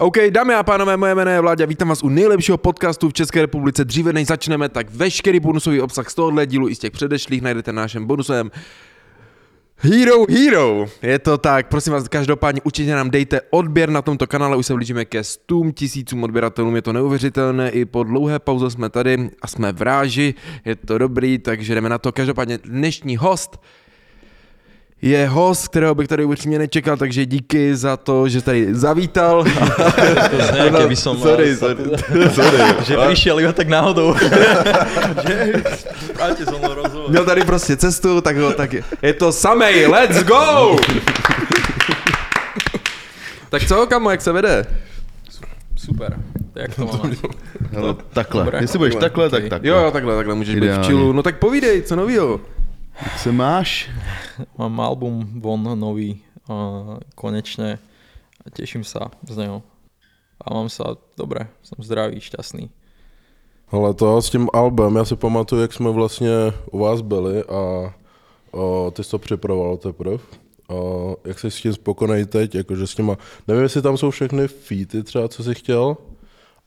OK, dámy a pánové, moje jméno je Vláďa, vítám vás u nejlepšího podcastu v České republice. Dříve než začneme, tak veškerý bonusový obsah z tohohle dílu i z těch předešlých najdete na našem bonusovém Hero Hero. Je to tak, prosím vás, každopádně určitě nám dejte odběr na tomto kanále, už se blížíme ke 100 tisícům odběratelům, je to neuvěřitelné, i po dlouhé pauze jsme tady a jsme v ráži, je to dobrý, takže jdeme na to. Každopádně dnešní host je host, kterého bych tady určitě nečekal, takže díky za to, že tady zavítal. To znie, keby som... sorry, sorry, sorry. Že prišiel iba tak náhodou. že? Práte so mnou rozhovor. Měl tady prostě cestu, tak, ho, tak je, je to samej, let's go! tak co, kamo, jak se vede? Super. Jak to máme? Hele, takhle. Dobré. Jestli budeš takhle, Ok. tak takhle. Jo, jo, takhle, takhle, můžeš být v chillu. No tak povídej, co novýho? Jak se máš? Mám album von nový, uh, konečne. A teším sa z neho. A mám sa dobre, som zdravý, šťastný. Ale to s tím albem, já si pamatuju, jak jsme vlastně u vás byli a o, ty jsi to připravoval teprve. O, jak jsi s tím spokojený teď, jakože s těma, nevím, jestli tam jsou všechny featy třeba, co jsi chtěl,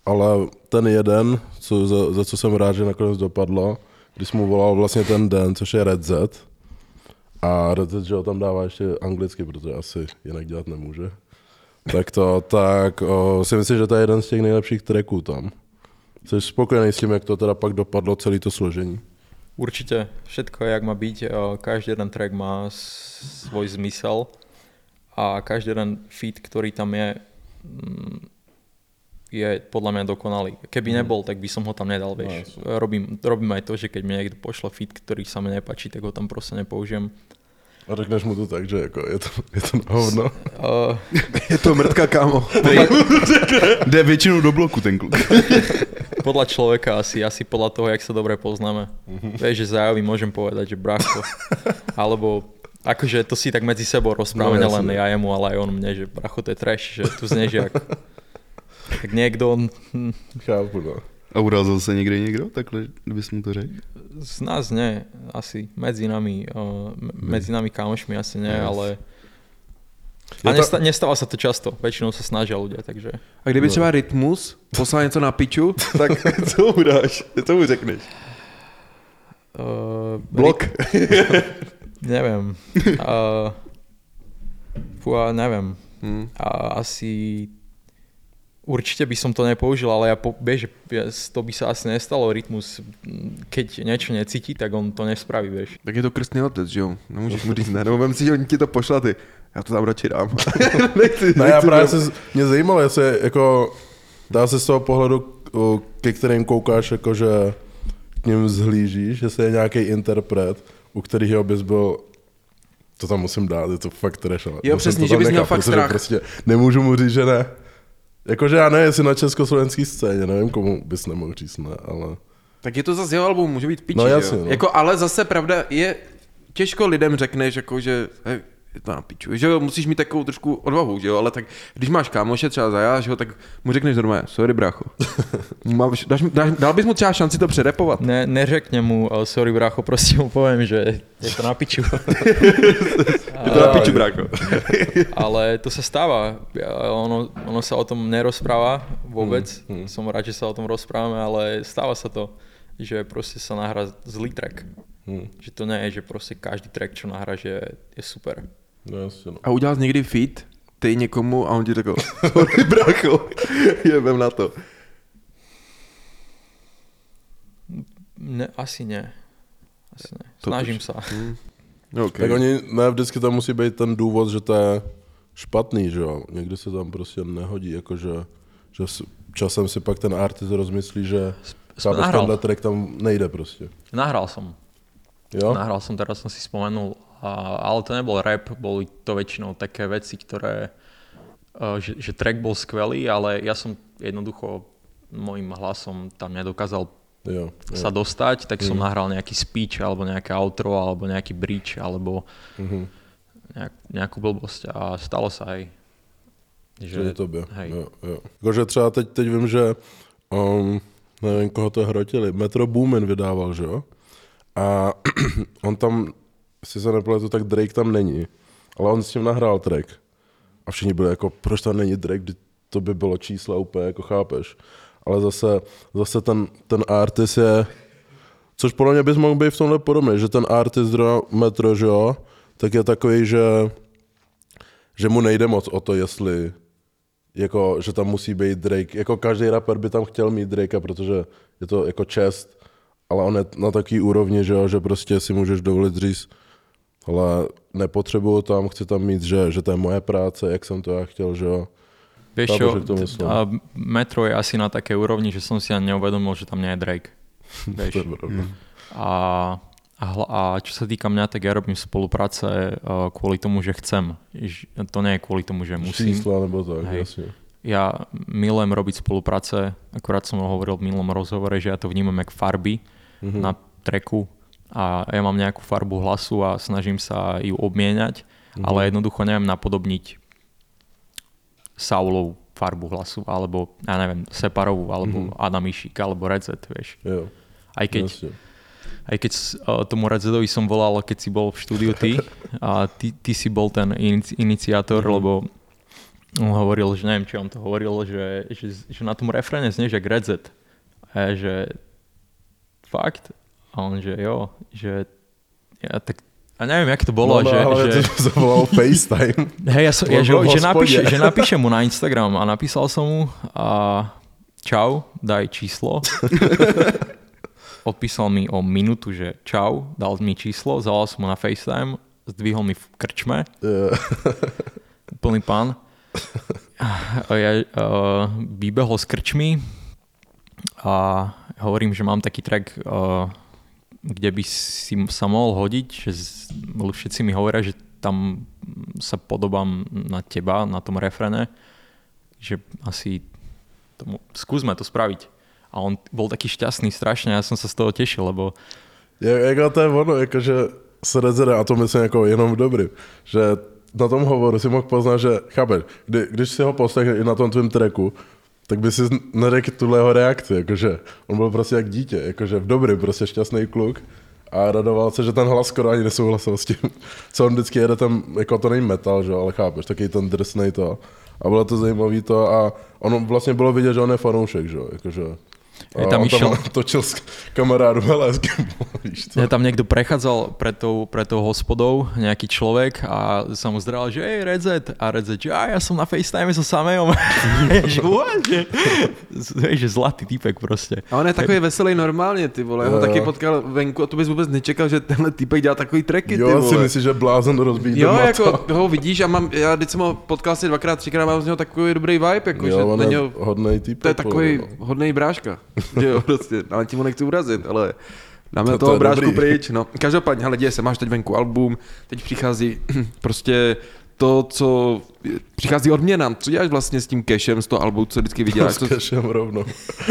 ale ten jeden, co, za, za co jsem rád, že nakonec dopadlo, když mu volal vlastně ten den, což je Red Z. A Red Z, že ho tam dává ještě anglicky, protože asi jinak dělat nemůže. Tak to, tak o, si myslím, že to je jeden z těch nejlepších tracků tam. Jsi spokojený s tím, jak to teda pak dopadlo, celé to složení? Určite všetko jak má. Uh, každý jeden track má s- svoj zmysel a každý jeden feat, ktorý tam je, mm, je podľa mňa dokonalý. Keby nebol, tak by som ho tam nedal, vieš. Robím, robím aj to, že keď mi niekto pošle feat, ktorý sa mi nepačí, tak ho tam proste nepoužijem. A řekneš mu to tak, že jako je to, je to hovno. Uh, Je to mrtka, kámo. Jde většinou do bloku ten kluk. podľa človeka asi, asi podľa toho, jak sa dobre poznáme. Vieš, že Zajovi môžem povedať, že bracho. Alebo akože to si tak medzi sebou rozprávame, No, no, len ja jemu, ale aj on mne, že bracho to je trash, že tu znieš jak... Tak niekto, hm, Chápu, no. A urazil se někde někdo? Takhle, kdybys mu to řekl? z nás ne, asi medzi nami, uh, medzi nami kamošmi asi ne, ale... A nesta- nestáva sa to často, väčšinou sa snažia ľudia, takže... A kdyby třeba Rytmus poslal něco na piču, tak co mu dáš? Co mu řekneš? Uh, Blok. Neviem. Uh, fúha, neviem. Hm. A asi určite by som to nepoužil, ale ja po, vieš, to by sa asi nestalo. Rytmus, keď niečo necíti, tak on to nespraví, vieš. Tak je to krstný otec, že jo? Nemůžeš mu říct ne, nebo vem si, že oni ti to pošla ty. Já to tam radši dám. nechci, Ne, já nechci právě to- se, mě zajímalo, jestli jako, dá se z toho pohledu, ke kterým koukáš, jako že k ním zhlížíš, jestli je nějaký interpret, u kterého bys byl to tam musím dát, je to fakt trash. ale Jo, přesně, že bys měl fakt strach. Prostě nemůžu mu říct, že ne. Jakože já nevím, jestli na československý scéně, nevím, komu bys nemohl říct ne, ale... Tak je to zase jeho album, může být piči, No jasně, jo? no. Jako, ale zase pravda je, těžko lidem řekneš, jako, že hej, je to na piču, že jo, musíš mít takovou trošku odvahu, že jo, ale tak když máš kámoše třeba za já, že jo, tak mu řekneš normálně, sorry brácho. Máš, dáš, dáš, dal bys mu třeba šanci to přerepovat? Ne, neřekne mu, uh, sorry brácho, proste mu poviem, že je to na piču. Je to na piču, brácho. ale to sa stáva. Ja- Ono, ono sa o tom nerozpráva vôbec. Mm, mm. Som rád, že sa o tom rozprávame, ale stáva sa to, že proste sa nahrá zlý track. Hm, Že to nie je, že proste každý track, čo nahráš, je, je super. No jasně, no. A udělal jsi někdy feat, ty někomu a on ti řekl, sorry brácho, jebem na to. Ne, asi ne. Asi ne. Snažím toč- sa. Hm. Okay. Tak oni, ne, vždycky tam musí být ten důvod, že to je špatný, že jo. Někdy se tam prostě nehodí, jakože že časem si pak ten artist rozmyslí, že chápeš, tenhle track tam nejde prostě. Nahral som. Jo? Nahral som, teraz som si spomenul. A, ale to nebol rap, boli to väčšinou také veci, ktoré... Uh, že, že track bol skvelý, ale ja som jednoducho môjim hlasom tam nedokázal Jo, jo. sa dostať, tak som nahral nejaký speech, alebo nejaké outro, alebo nejaký bridge, alebo Mhm. nejak, nejakú blbosť a stalo sa aj. Že to hej. Jo, jo. Jakože třeba teď, teď vím, že um, nevím, koho to hrotili, Metro Boomin vydával, že jo? A on tam, jestli se nepletu, tak Drake tam není. Ale on s tím nahrál track. A všichni byli jako, proč tam není Drake, to by bylo čísla úplně, jako chápeš. Ale zase, zase ten, ten artist je, což podle mě bys mohl být v tomhle podobný, že ten artist zrovna metro, že jo, tak je takový, že, že mu nejde moc o to, jestli jako, že tam musí být Drake. Jako každý rapper by tam chtěl mít Drakea, protože je to jako čest, ale on je na taký úrovni, že, jo, že prostě si můžeš dovolit říct, ale nepotřebuju tam, chci tam mít, že, že to je moje práce, jak jsem to já chtěl, že jo. Vieš čo, a Metro je asi na takej úrovni, že som si ani neuvedomil, že tam nie je Drake. Vieš. pravda. A, a, hla- a čo sa týka mňa, tak ja robím spolupráce uh, kvôli tomu, že chcem. To nie je kvôli tomu, že musím. Čísla nebo tak, Hej. jasně. Ja milujem robiť spolupráce, akorát som hovoril v minulom rozhovore, že ja to vnímam jak farby Mhm. na treku a ja mám nejakú farbu hlasu a snažím sa ju obmieniať, Mhm. ale jednoducho neviem napodobniť Saulov farbu hlasu, alebo ja neviem, Separovú, alebo Mhm. Adam Išík, alebo Redzet, vieš. Jo, Aj keď jasně. aj keď uh, tomu Redzedovi som volal, keď si bol v štúdiu ty a ty, ty si bol ten inici- iniciátor, Mhm. lebo on hovoril, že neviem, či on to hovoril, že, že, že na tom refréne Redzed. A ja, že fakt? A on, že jo, že ja tak a neviem, jak to bolo, no, no, že, ale že, to zavolal FaceTime. Hej, ja, som, ja, že, že, napíše, že napíšem mu na Instagram a napísal som mu a čau, daj číslo. Odpísal mi o minútu, že čau, dal mi číslo, zavolal som mu na FaceTime, zdvihol mi v krčme, Jo. úplný pán. A ja uh, vybehol s krčmi a hovorím, že mám taký track, uh, kde by si sa mohol hodiť, všetci mi hovoria, že tam sa podobám na teba, na tom refrene, že asi tomu, skúsme to spraviť. A on bol taký šťastný strašne, ja som sa z toho tešil, lebo Jak, jako to je ono, jakože rezere, a to myslím jako jenom dobrý, že na tom hovoru si mohl poznat, že chápeš, kdy, když si ho poslechneš i na tom tvém tracku, tak by si neřekl tuhle jeho reakci, jakože on byl prostě jak dítě, jakože v dobrý, prostě šťastný kluk a radoval se, že ten hlas skoro ani nesouhlasil s tím, co on vždycky jede tam, jako to není metal, že ale chápeš, taky ten drsnej to. A bylo to zajímavý to a ono vlastně bylo vidět, že on je fanoušek, že jakože Je a tam on išiel- tam točil s LSG, co? Ja tam niekto prechádzal pred tou, pred tou hospodou, nejaký človek a sa mu zdral, že hej, Redzet. A Redzet, že a ja som na FaceTime so samejom. že, že, že zlatý týpek proste. A on je takový veselý normálně, ty vole. Já ho taky potkal venku a to bys vůbec nečekal, že tenhle týpek dělá takový tracky, ty Jo, si vole. myslíš, že blázen rozbíjí Jo, jako ho vidíš a mám, já vždyť jsem ho potkal asi dvakrát, třikrát, mám z něho takový dobrý vibe, jako, že Jo, on na je něho, hodnej typ. to je takový hodný bráška, že jo, prostě, ale tím ho nechci urazit, ale dáme To- to toho brášku dobrý. pryč, no. Každopádně, hele, děje se, máš teď venku album, teď přichází prostě to, co přichází odměna. Co děláš vlastně s tím cashem z toho albu, co vždycky vyděláš? S Co, cashem rovnou.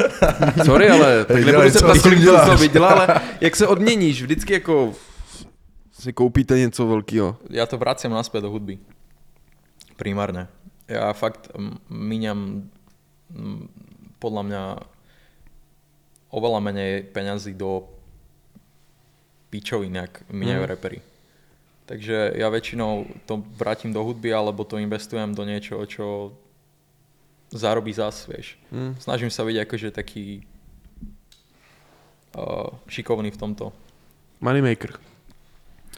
sorry, ale tak dělej, nebudu se co ptát, s kolik to vydělal, ale jak se odměníš? Vždycky jako si koupíte něco velkého. Ja to vraciam naspäť do hudby. Primárne. Ja fakt mm, míňam mm, podľa mňa oveľa menej peňazí do pičovín, jak míňajú Mhm. repery. Takže ja väčšinou to vrátim do hudby, alebo to investujem do niečoho, čo zarobí zás, vieš. Hm. Snažím sa byť akože taký uh, šikovný v tomto. Moneymaker.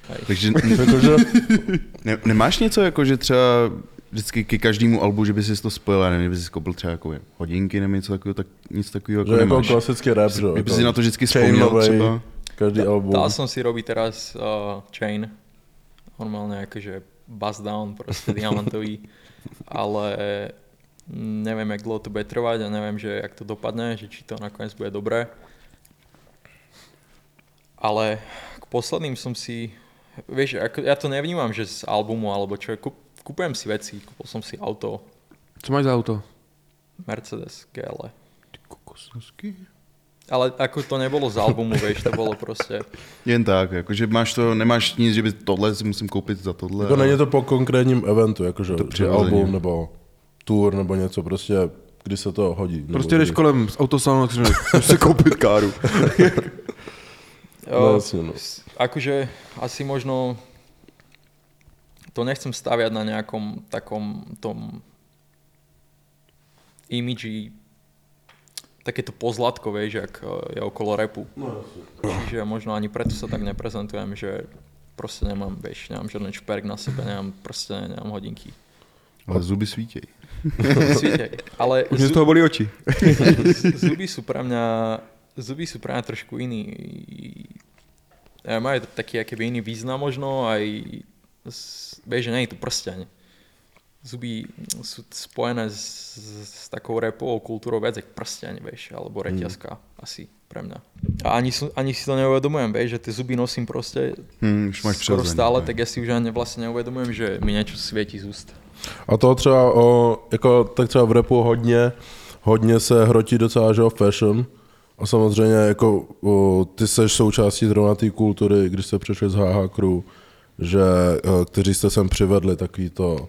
Hej. Takže Jakože, ne, nemáš něco jako, že třeba vždycky ke každému albu, že by si to spojil, já nevím, by si koupil třeba jako hodinky nebo něco takového, tak nic takového jako že jako nemáš. klasický rap, že jo. Že by jako si na to vždycky vzpomněl třeba. Každý album. Dal som si robiť teraz uh, chain, normálne akože bust down, proste diamantový, ale neviem, jak dlho to bude trvať a neviem, že jak to dopadne, že či to nakoniec bude dobré. Ale k posledným som si, vieš, ako, ja to nevnímam, že z albumu alebo čo, kupujem si veci, kúpil som si auto, Co máš za auto? Mercedes GL. Hezky. Ale ako to nebolo z albumu, vieš, to bolo proste... Jen tak, jakože máš to, nemáš nic, že by tohle si musím koupit za tohle. Jako ale- není to po konkrétním eventu, jakože To to přirozeně. album nebo tour nebo něco, prostě kdy se to hodí. Prostě jdeš kolem z autosalonu "Chci si koupit káru. No, no. Akože asi možno to nechcem staviať na nejakom takom tom imidži takéto pozlatko, vieš, jak eh, je okolo repu. No, Čiže možno ani preto sa tak neprezentujem, že proste nemám, vieš, nemám žiadny šperk na sebe, nemám proste, nemám hodinky. Ale zuby svítěj. Svítej. Ale Už mi z toho bolí oči. zuby sú pre mňa, zuby sú pre mňa trošku iný. Ja, majú taký akýby iný význam možno, aj vieš, že nie je to prsteň. Zuby sú spojené s, s, s takou repovou kultúrou viac ako prsteň, vieš, alebo reťazka asi pre mňa. A ani, ani si to neuvedomujem, vieš, že tie zuby nosím proste Hm, už máš skoro stále, ne? tak ja si už ani vlastne neuvedomujem, že mi niečo svieti z úst. A to třeba, o, jako, tak třeba v repu hodně, hodně se hrotí docela, že o fashion. A samozřejmě jako o, ty seš součástí zrovna té kultury, když jste přišli z HH Crew, že o, kteří jste sem přivedli takový to,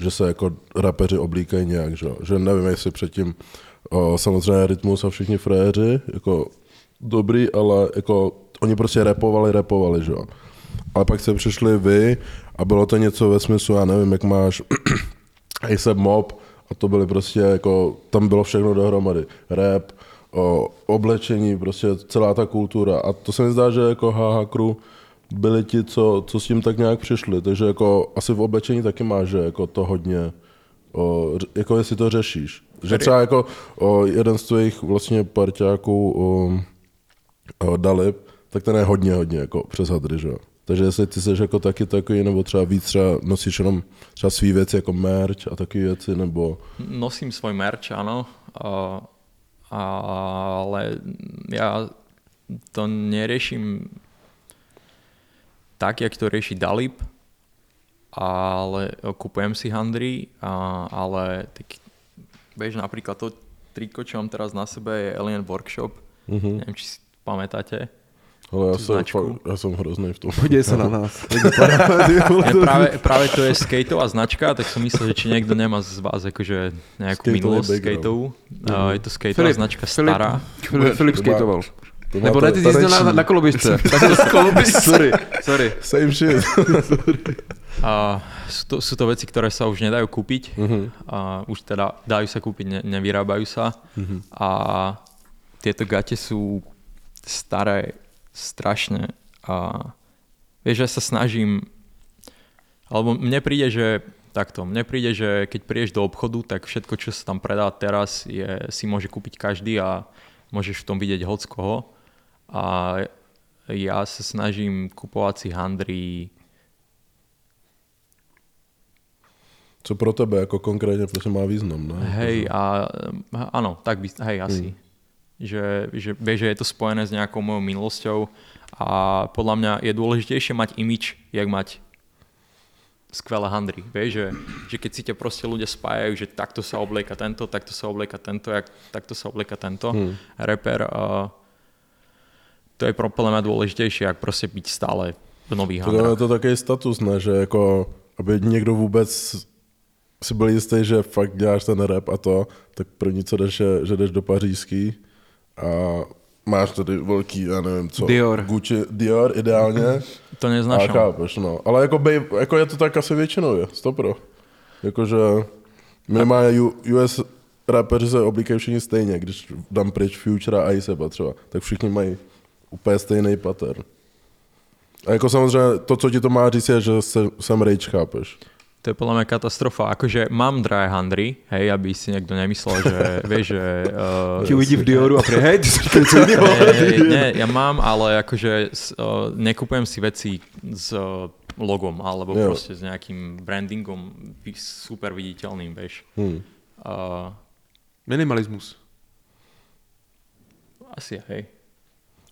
že se jako rapeři oblíkají nějak, že, že nevím, jestli předtím o, samozřejmě Rytmus a všichni fréři, jako dobrý, ale jako oni prostě repovali, repovali, že jo. Ale pak jste přišli vy a bylo to něco ve smyslu, já nevím, jak máš ASAP Mob a to byly prostě jako, tam bylo všechno dohromady. Rap, o, oblečení, prostě celá ta kultura. A to se mi zdá, že jako HH Crew byli ti, co, co s tím tak nějak přišli. Takže jako asi v oblečení taky máš, že jako to hodně, o, jako jestli to řešíš. Že třeba jako o, jeden z tvých vlastně parťáků o, o, Dalib, tak ten je hodně, hodně jako přes hadry, že jo. Takže jestli ty jsi jako taky takový, nebo třeba víc třeba nosíš jenom třeba svý věci jako merch a takové věci, nebo... Nosím svoj merch, áno, a, ale ja to neriešim tak, jak to rieši Dalib, ale kupujem si handry, a, ale tak, vieš, napríklad to triko, čo mám teraz na sebe, je Alien Workshop. Mhm. Neviem, či si pamätáte. Ale jsem, značku. fakt, já jsem hrozný v tom. Podívej sa na nás. Ja, práve, práve to je skateová značka, tak som myslel, že či niekto nemá z vás akože nejakú Skateový minulosť skateovú. Uh, je to skateová Filip, značka Filip. stará. Filip, Filip skateoval. Nebo ne, ty jsi na, na koloběžce. Tak to koloběžce. Sorry, sorry. Same shit. A sú, to, sú to veci, ktoré sa už nedajú kúpiť. Mhm. A už teda dajú sa kúpiť, ne, nevyrábajú sa. Mhm. A tieto gate sú staré strašne. A vieš, že sa snažím, alebo mne príde, že takto, mne príde, že keď prídeš do obchodu, tak všetko, čo sa tam predá teraz, je, si môže kúpiť každý a môžeš v tom vidieť hoc koho. A ja sa snažím kupovať si handry Co pro tebe jako konkrétně prostě má význam, ne? Hej, a áno, tak by, hej, asi. Že, že vieš, že je to spojené s nejakou mojou minulosťou a podľa mňa je dôležitejšie mať imič, jak mať skvelé handry. Vieš, že, že keď si ťa proste ľudia spájajú, že takto sa oblieka tento, takto sa oblieka tento, jak, takto sa oblieka tento hmm. reper, uh, to je pro- podľa mňa dôležitejšie, jak proste byť stále v nových je handrách. to takový status, ne, že jako, aby někdo vůbec si byl jistý, že fakt děláš ten rap a to, tak první, co jdeš, je, že jdeš do pařížský a máš tady velký, já nevím co, Dior. Gucci, Dior ideálně. To A neznašam. chápeš, no. Ale jako, bej, jako je to tak asi většinou, je, stopro. Jakože minimálně US rapeři se oblíkají všichni stejně, když dám pryč Future a Iseba třeba, tak všichni mají úplně stejný pattern. A jako samozřejmě to, co ti to má říct, je, že se, jsem rage, chápeš. To je podľa mňa katastrofa. Akože mám dry handry, hej, aby si niekto nemyslel, že vieš, že... Uh, Ti uvidí v Dioru a pre, hej, ty si nie, ja mám, ale akože uh, nekupujem si veci s uh, logom alebo Jo. proste s nejakým brandingom super viditeľným, vieš. Hmm. Uh, Minimalismus. asi hej.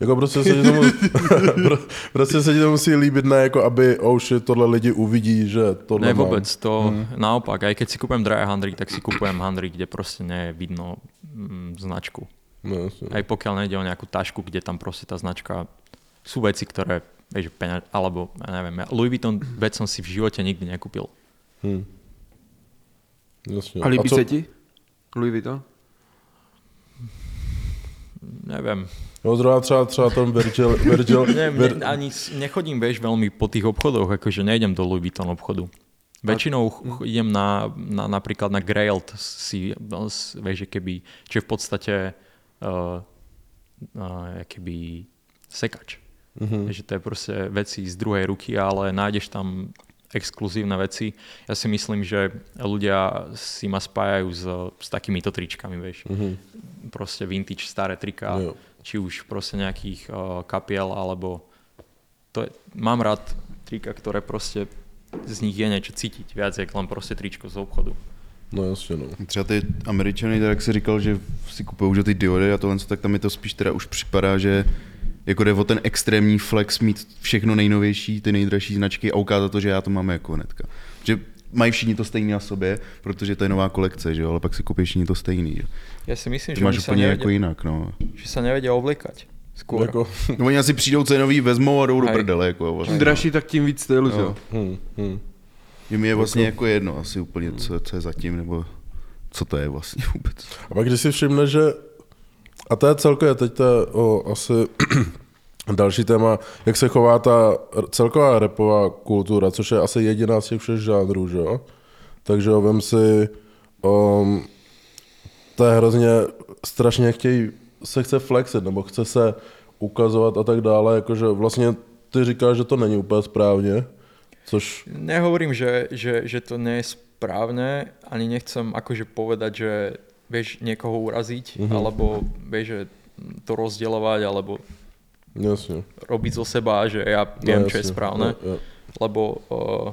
Jako prostě se ti to, mu, pro- prostě se ti to musí líbit, ne jako aby, oh shit, tohle lidi uvidí, že tohle Ne, mám. to naopak, aj keď si kúpujem dry handry, tak si kúpujem handry, kde proste nie je vidno mm, značku. No, jasně. Aj pokiaľ nejde o nejakú tašku, kde tam proste tá značka sú veci, ktoré, vieš, peňa, alebo ja neviem, ja Louis Vuitton vec som si v živote nikdy nekúpil. Hmm. Jasně. A líbí se ti? Louis Vuitton? Neviem, Jo, zrovna třeba, třeba ten Virgil, Virgil, Ne, Vir, ne, ani nechodím, vieš, veľmi po tých obchodoch, akože nejdem do Louis Vuitton obchodu. Väčšinou ch- idem na, na, napríklad na Grailed si, no, vieš, keby, čo je v podstate uh, uh, keby sekač. Mhm. Že to je proste veci z druhej ruky, ale nájdeš tam exkluzívne veci. Ja si myslím, že ľudia si ma spájajú s, s takýmito tričkami, vieš. Mhm. Proste vintage staré trika, Jo. Či už proste nejakých uh, kapiel, alebo to je, mám rád trika, ktoré proste z nich je niečo cítiť viac, jak len proste tričko z obchodu. No jasně, no. Třeba ty američany, tak jak jsi říkal, že si kupují že ty diody a tohle, tak tam mi to spíš teda už připadá, že jako jde o ten extrémní flex mít všechno nejnovější, ty nejdražší značky a ukázat to, že já to mám jako hnedka. Že mají všichni to stejné na sobě, protože to je nová kolekce, že jo, ale pak si koupíš všichni to stejný, že? Ja si myslím, Ty že, máš oni sa úplně nevedia, jako jinak, no. že sa nevedia oblikať. Skôr. Jako, no. Oni asi přijdou cenový, vezmou a jdou do prdele, jako vlastně. Čím dražší, tak tím víc stylu, Jo. jo. hm, hm. Že mi je vlastně jako jedno asi úplně, co, co je zatím, nebo co to je vlastně vůbec. A pak když si všimne, že a to je celkově teď to je o, asi další téma, jak se chová ta celková repová kultura, což je asi jediná z těch všech žánrů, že jo? Takže jo, vem si, um, to je hrozně, strašně chtějí, se chce flexit, nebo chce se ukazovat a tak dále, jakože vlastně ty říkáš, že to není úplně správně, což, Nehovorím, že, že, že to nie je správne, ani nechcem akože povedať, že vieš niekoho uraziť, Mhm. alebo vieš, že to rozdielovať, alebo jasně. robiť zo seba, že ja viem, čo je správne, Jo, jo. lebo uh,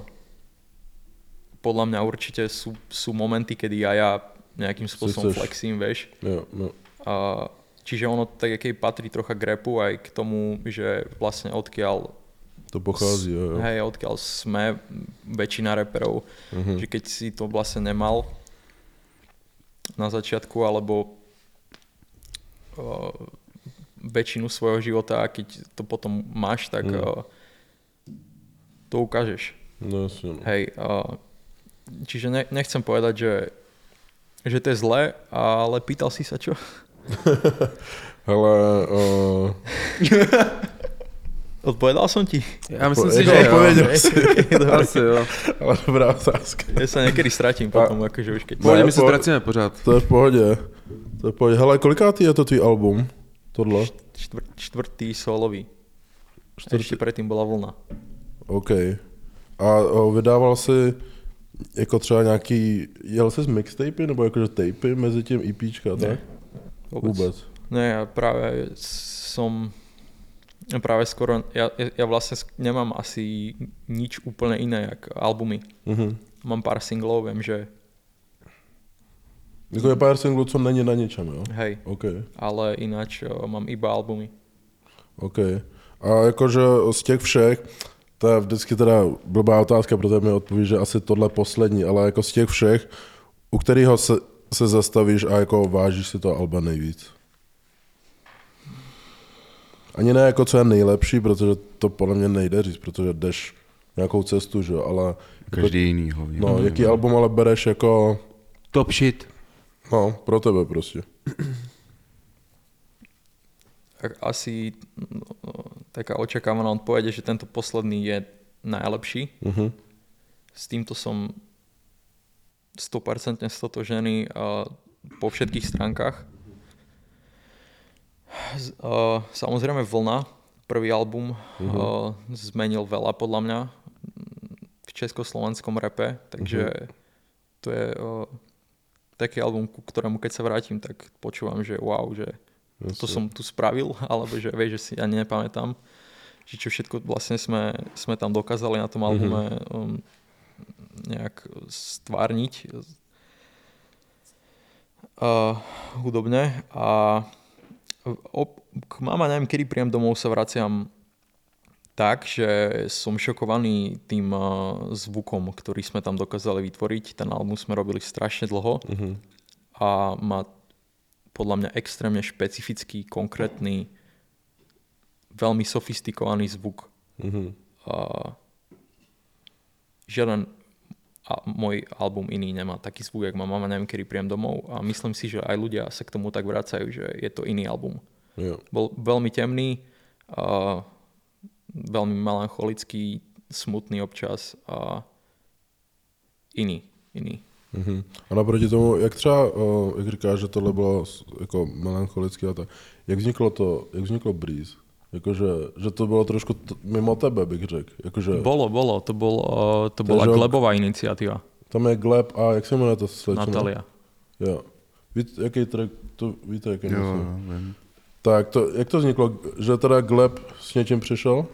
podľa mňa určite sú, sú momenty, kedy ja, ja nejakým spôsobom chceš- flexím, vieš. Jo, no. A, čiže ono tak jaký patrí trocha k rapu aj k tomu, že vlastne odkiaľ To pochází, jo, jo. Hej, odkiaľ sme, väčšina reperov, Mhm. že keď si to vlastne nemal na začiatku, alebo uh, väčšinu svojho života a keď to potom máš, tak uh, to ukážeš. No jasně, no. Hej, uh, čiže ne, nechcem povedať, že, že to je zlé, ale pýtal si sa čo? Hele, uh, Odpovedal som ti? Já myslím si, že jsi. Asi jo. ale dobrá otázka. Ja sa niekedy stratím potom, akože už keď... Pohodě, Ne, my se po- ztracíme pořád. To je v pohodě. To je v pohodě. Hele, kolikátý je to tvý album? Tohle? Čtvr, čtvrtý solový. Čtvrtý. Ešte predtým bola vlna. OK. A o, vydával jsi jako třeba nějaký, jel jsi z mixtapy nebo jakože tapy mezi tím EPčka, tak? Ne. Vůbec. Ne, ja práve som práve skoro, ja, ja, vlastne nemám asi nič úplne iné, jak albumy. Mhm. Mám pár singlov, viem, že Jako je pár singlů, co není na ničem, jo? hej, OK, ale ináč o, mám iba albumy. OK. A jakože z těch všech, to je vždycky teda blbá otázka, protože mi odpoví, že asi tohle poslední, ale jako z těch všech, u kterého se, se zastavíš a jako vážíš si to alba nejvíc? Ani ne jako co je nejlepší, protože to podle mě nejde říct, protože jdeš nějakou cestu, že jo, ale Každý jiný hlavně. no, jaký album ale bereš jako, Top shit. no, pro tebe prostě. Asi no, taká očakávaná odpoveď je, že tento posledný je najlepší. Mhm. S týmto som 100% stotožený uh, po všetkých stránkach. Uh, samozrejme Vlna, prvý album, Mhm. uh, zmenil veľa podľa mňa mm, v československom repe, takže Mhm. to je uh, taký album, ku ktorému keď sa vrátim, tak počúvam, že wow, že to Jasne. som tu spravil, alebo že vieš, že si ani nepamätám, že čo všetko vlastne sme, sme tam dokázali na tom albume um, nejak stvárniť uh, hudobne a op, k mama neviem, kedy príjem domov sa vraciam tak, že som šokovaný tým uh, zvukom, ktorý sme tam dokázali vytvoriť. Ten album sme robili strašne dlho Mhm. a má podľa mňa extrémne špecifický, konkrétny, veľmi sofistikovaný zvuk. Mhm. A žiaden a môj album iný nemá taký zvuk, jak má mama, neviem, kedy príjem domov a myslím si, že aj ľudia sa k tomu tak vracajú, že je to iný album. Jo. Bol veľmi temný, a veľmi melancholický, smutný občas a iný, iný. Mhm. A naproti tomu, jak třeba, o, jak říkáš, že tohle bylo jako melancholický a tak, jak vzniklo to, jak vzniklo Breeze? Jakože, že to bylo trošku t- mimo tebe, bych řekl. Jakože, Bolo, bolo, to, bol, uh, to Takže bola ok. Glebová iniciatíva, tam je Gleb a jak se jmenuje to slečna? Natalia. Jo. Víte, jaký track, to víte, jaký Jo, myslím? Tak, to, jak to vzniklo, že teda Gleb s něčím přišel?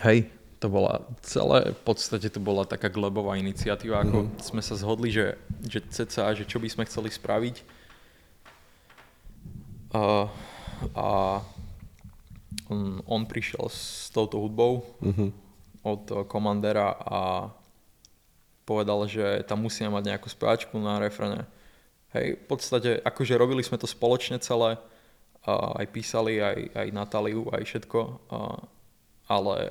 Hej, to bola celé, v podstate to bola taká glebová iniciatíva, ako Mhm. sme sa zhodli, že, že cca, že čo by sme chceli spraviť. A, a on, on prišiel s touto hudbou Mhm. od komandera a povedal, že tam musíme mať nejakú spevačku na refrene. Hej, v podstate akože robili sme to spoločne celé, a aj písali, aj, aj Natáliu, aj všetko, ale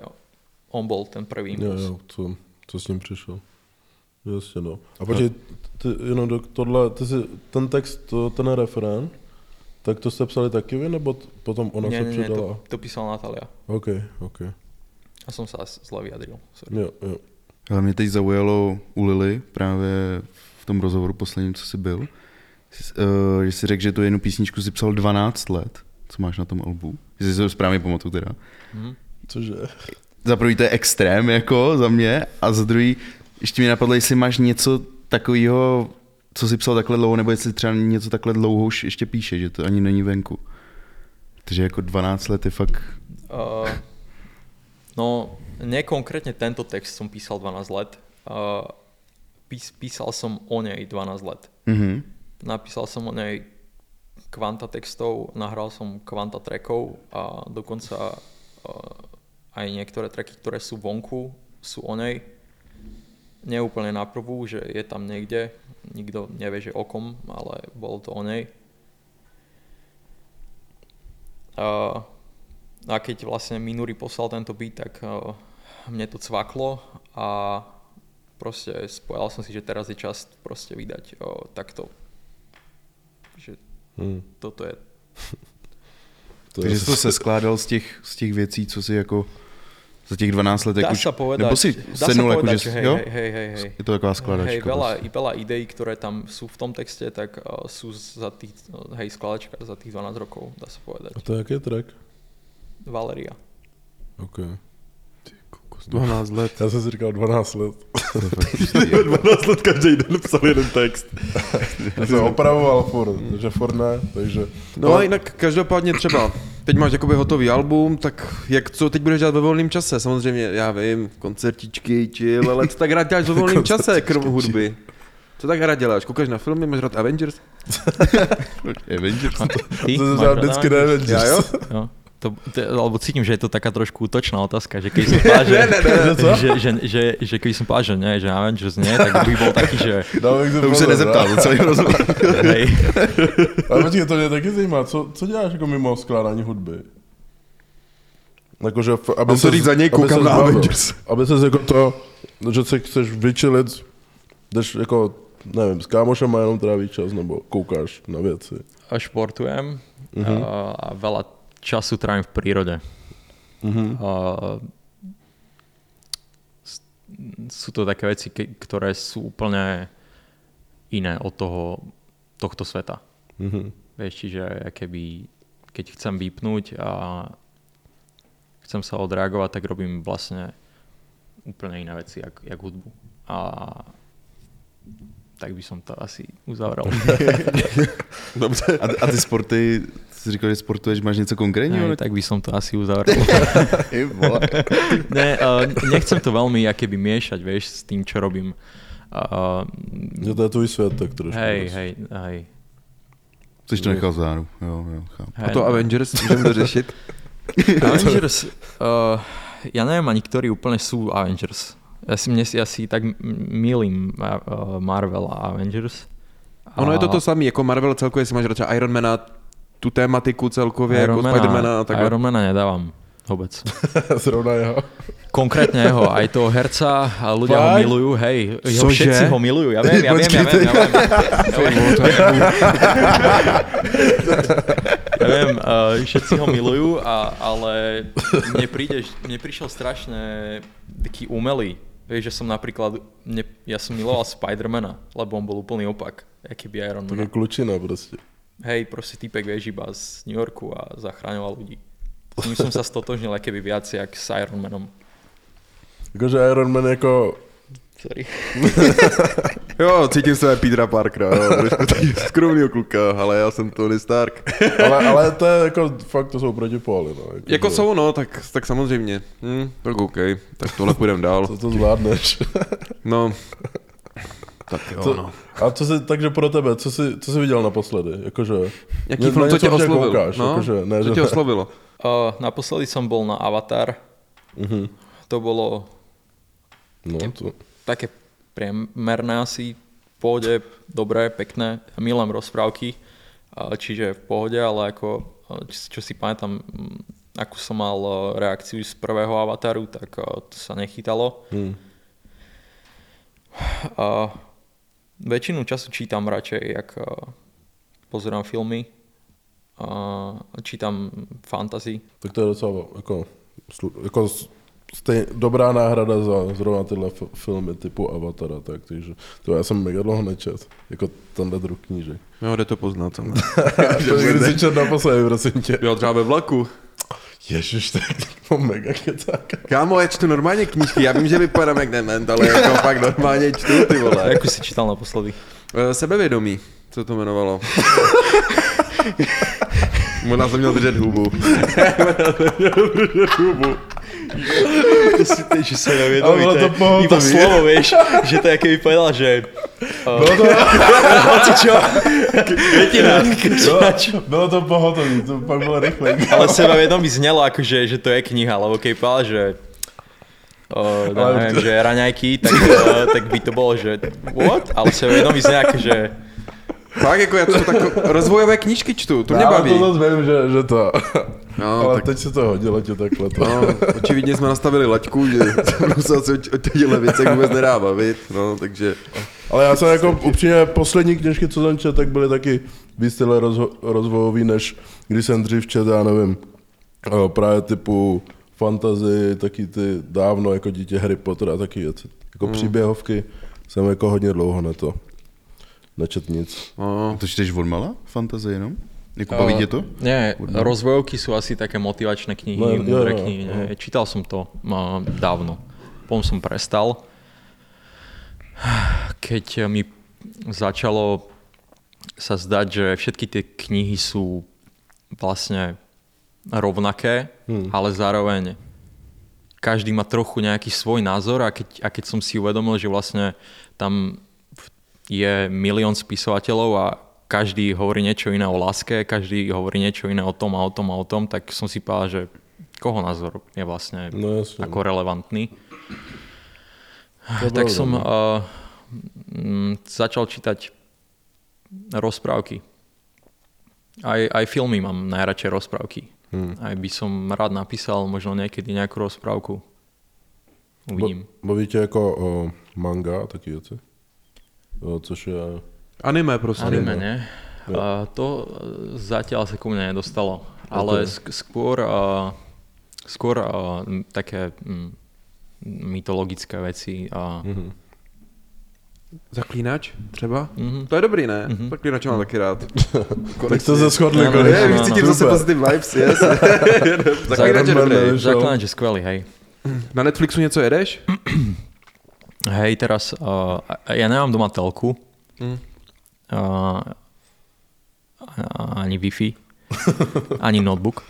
on bol ten prvý Jo, impuls. jo, co, co s ním přišel. Jasně, no. A počkej, ty, jenom do, tohle, ty si, ten text, to, ten refrén, tak to jste psali taky vy, nebo t- potom ona nie, se nie, přidala? to, to písala Natália. OK, OK. A som sa s- zle vyjadril. Sorry. Jo, jo. Ale mě teď zaujalo u Lily právě v tom rozhovoru posledním, co jsi byl, uh, že jsi řekl, že tu jednu písničku si psal 12 let, co máš na tom albu. Že si to správně pamatuju teda. Mhm. Cože? Za prvý to je extrém jako za mě a za druhý ještě mi napadlo, jestli máš něco takového, co jsi psal takhle dlouho, nebo jestli třeba něco takhle dlouho už ještě píše, že to ani není venku. Takže jako 12 let je fakt... Uh, no, nie konkrétne tento text som písal 12 let. Uh, pís, písal som o nej 12 let. Mhm. Napísal som o nej kvanta textov, nahral som kvanta trackov a dokonca uh, aj niektoré tracky, ktoré sú vonku, sú o nej. Nie úplne na prvú, že je tam niekde, nikto nevie, že o kom, ale bolo to o nej. Uh, a keď vlastne Minuri poslal tento beat, tak uh, mne to cvaklo a proste spojal som si, že teraz je čas proste vydať uh, takto. Že Hm. toto je To Takže to se skládal z těch, z těch věcí, co si jako za těch 12 let, Dá už, sa povedať, nebo si dá sa sednul, jako, povedať, že, že hej, jo? hej, hej, hej. Je to taková skladačka. Hej, veľa, prostě. i veľa ideí, ktoré tam sú v tom texte, tak uh, sú za tých, hej, skladačka za tých 12 rokov, dá sa povedať. a to je jaký track? Valeria. OK. 12 let. Já jsem si říkal 12 let. 12 let každý den psal jeden text. Já jsem opravoval furt, takže furt ne, takže... No a jinak každopádně třeba, teď máš jakoby hotový album, tak jak co teď budeš dělat ve volném čase? Samozřejmě, já vím, koncertičky, chill, ale co tak rád děláš ve volném čase, krom hudby? Co tak rád děláš? Koukáš na filmy, máš rád Avengers? Avengers. Ty? To Máš se vždycky Avengers? nevím, Já jo? Jo. To, to, alebo cítim, že je to taká trošku útočná otázka, že keď som povedal, že, Ne, ne, že, že, že, že keď som povedal, že nie, že Avengers nie, tak by bol taký, že si To už se pozor, nezeptal, celý rozhovor. hej, Ale počkej, to mě taky zajímá, co, co děláš jako mimo skládání hudby? Jakože, aby Mám to říct za něj, koukám na. Avengers. Aby ses jako to, že se chceš vyčilit, jdeš jako, nevím, s kámošem a jenom trávíš čas, nebo koukáš na věci. a športujem Mhm. a, a veľa času trávim v prírode. Mhm. A, sú to také veci, ktoré sú úplne iné od toho, tohto sveta. Mhm. Vieš, čiže keby, keď chcem vypnúť a chcem sa odreagovať, tak robím vlastne úplne iné veci, jak, jak hudbu. A tak by som to asi uzavrel. Dobře. A, a ty sporty, jsi říkal, že sportuješ, máš něco konkrétního? Hej, tak by som to asi uzavrel. Ne, uh, nechcem to veľmi jakoby miešať, vieš, s tým, čo robím. Uh, Že to je tvůj svět tak trošku. hej, hej, hej. Jsi to nechal záru, jo, jo, chápu. A to Avengers můžeme dořešit. Avengers, uh, ja neviem ani, ktorí úplne sú Avengers. Ja si, mne, si- ja si tak milím Marvel a Avengers. Ono je to to samé, jako Marvel celkově, jestli máš radši Ironmana, tu tématiku celkově, jako Spidermana a takhle. Ironmana nedávam vôbec. Zrovna jeho. Konkrétne jeho, aj toho herca, a ľudia ho Fakt? milujú, hej, jeho všetci ho milujú, ja viem, ja viem, ja viem, ja viem. Ja viem, uh, všetci ho milujú, a, ale mne, príde, mne prišiel strašne taký umelý, Vieš, že som napríklad, ne, ja som miloval Spidermana, lebo on bol úplný opak, aký by Iron Taká Man. klučina proste. Hej, proste týpek vieš iba z New Yorku a zachraňoval ľudí. S ním som sa stotožnil keby viac jak s Iron Manom. Akože Iron Man ako... Sorry. Jo, cítím se Petra Parkera, jo, skromného kluka, ale já jsem Tony Stark. Ale, ale to je jako, fakt to jsou protipóly, no. Jako, Jako že- jsou, no, tak, tak samozřejmě. Hm, tak OK, tak tohle půjdem dál. To, to zvládneš. No, tak jo, Co, no. A co si, takže pro tebe, co jsi, co jsi viděl naposledy? Jakože, Jaký na film, co tě oslovil? Koukáš, no, jakože, ne, co že tě oslovilo? Uh, naposledy som bol na Avatar. Mhm. To bolo No, to, také priemerné asi, v pohode, dobré, pekné, milujem rozprávky, a čiže v pohode, ale ako, čo, čo si pamätám, mm, akú som mal e, reakciu z prvého avataru, tak a, to sa nechytalo. hm. A väčšinu času čítam radšej, jak a, pozerám filmy, a čítam fantasy. tak to je docela jako, slu- jako stej, dobrá náhrada za zrovna tyhle f- filmy typu Avatara, tak, takže to já jsem mega dlouho nečet, jako tenhle druh knížek. Jo, jde to poznat. jsem. to kdy jsi čet naposledy, prosím tě. Jo, třeba ve vlaku. Ježiš, tak to mega kecák. Kámo, já čtu normálně knížky, já vím, že vypadám jak dement, ale jako fakt normálně čtu ty A vole. akú si čítal naposledy? Eh, Sebevědomí, co to jmenovalo? Možná jsem měl držet hubu. To si to, že sa Ale nevedomí, bolo to pohotový. iba slovo, vieš, že to je, keby povedal, že... Uh, Bylo to, hoci čo, kvetina, bylo to pohotový, to pak bylo rychle. ale seba vedomí znelo akože, že to je kniha, lebo keď povedal, že Uh, Ale- neviem, že raňajky, tak, uh, tak by to bolo, že what? Ale seba vedomí znie akože Fakt, jako já čtu tako, rozvojové knížky čtu, to mě Já baví. to zase vím, že, že to. No, ale tak- teď se to hodilo tě takhle. To. No, očividně jsme nastavili laťku, že musel se o těchto věcech vůbec nedá bavit, no, takže... Ale já jsem jako upřímně poslední knižky, co jsem četl, tak byly taky víc rozho- rozvojový, než když jsem dřív četl, já nevím, eh, právě typu fantasy, taky ty dávno jako dítě Harry Potter a taky věci. Jako příběhovky jsem jako hodně dlouho na to nečet nic. No, To čteš od mala? Fantazie jenom? Jako baví tě to? Nie, rozvojovky sú asi také motivačné knihy, No, no, múdre jo, knihy. Nie. Čítal som to uh, dávno. Potom som prestal. Keď mi začalo sa zdať, že všetky tie knihy sú vlastne rovnaké, hmm. ale zároveň každý má trochu nejaký svoj názor a keď, a keď som si uvedomil, že vlastne tam je milión spisovateľov a každý hovorí niečo iné o láske, každý hovorí niečo iné o tom a o tom a o tom, tak som si povedal, že koho názor je vlastne No ako relevantný. To tak som uh, začal čítať rozprávky. Aj, aj filmy mám najradšej rozprávky. Hmm. Aj by som rád napísal možno niekedy nejakú rozprávku. Uvidím. Baví tě jako o manga a taky věci? Což je... anime prostě. Anime, ne? Uh, to uh, zatiaľ sa ku mne nedostalo. Ale sk- skôr, uh, skôr uh, také mm, mytologické veci. A, Mhm. Zaklínač třeba? Mhm. To je dobrý, ne? Zaklínač mám taky rád. Tak to se shodli áno, Je, áno. cítím zase positive vibes, yes. Zaklínač je dobrý. Zaklinač je skvelý, hej. Na Netflixu něco jedeš? Hej, teraz uh, ja nemám doma telku. Mm. Uh, ani Wi-Fi. ani notebook.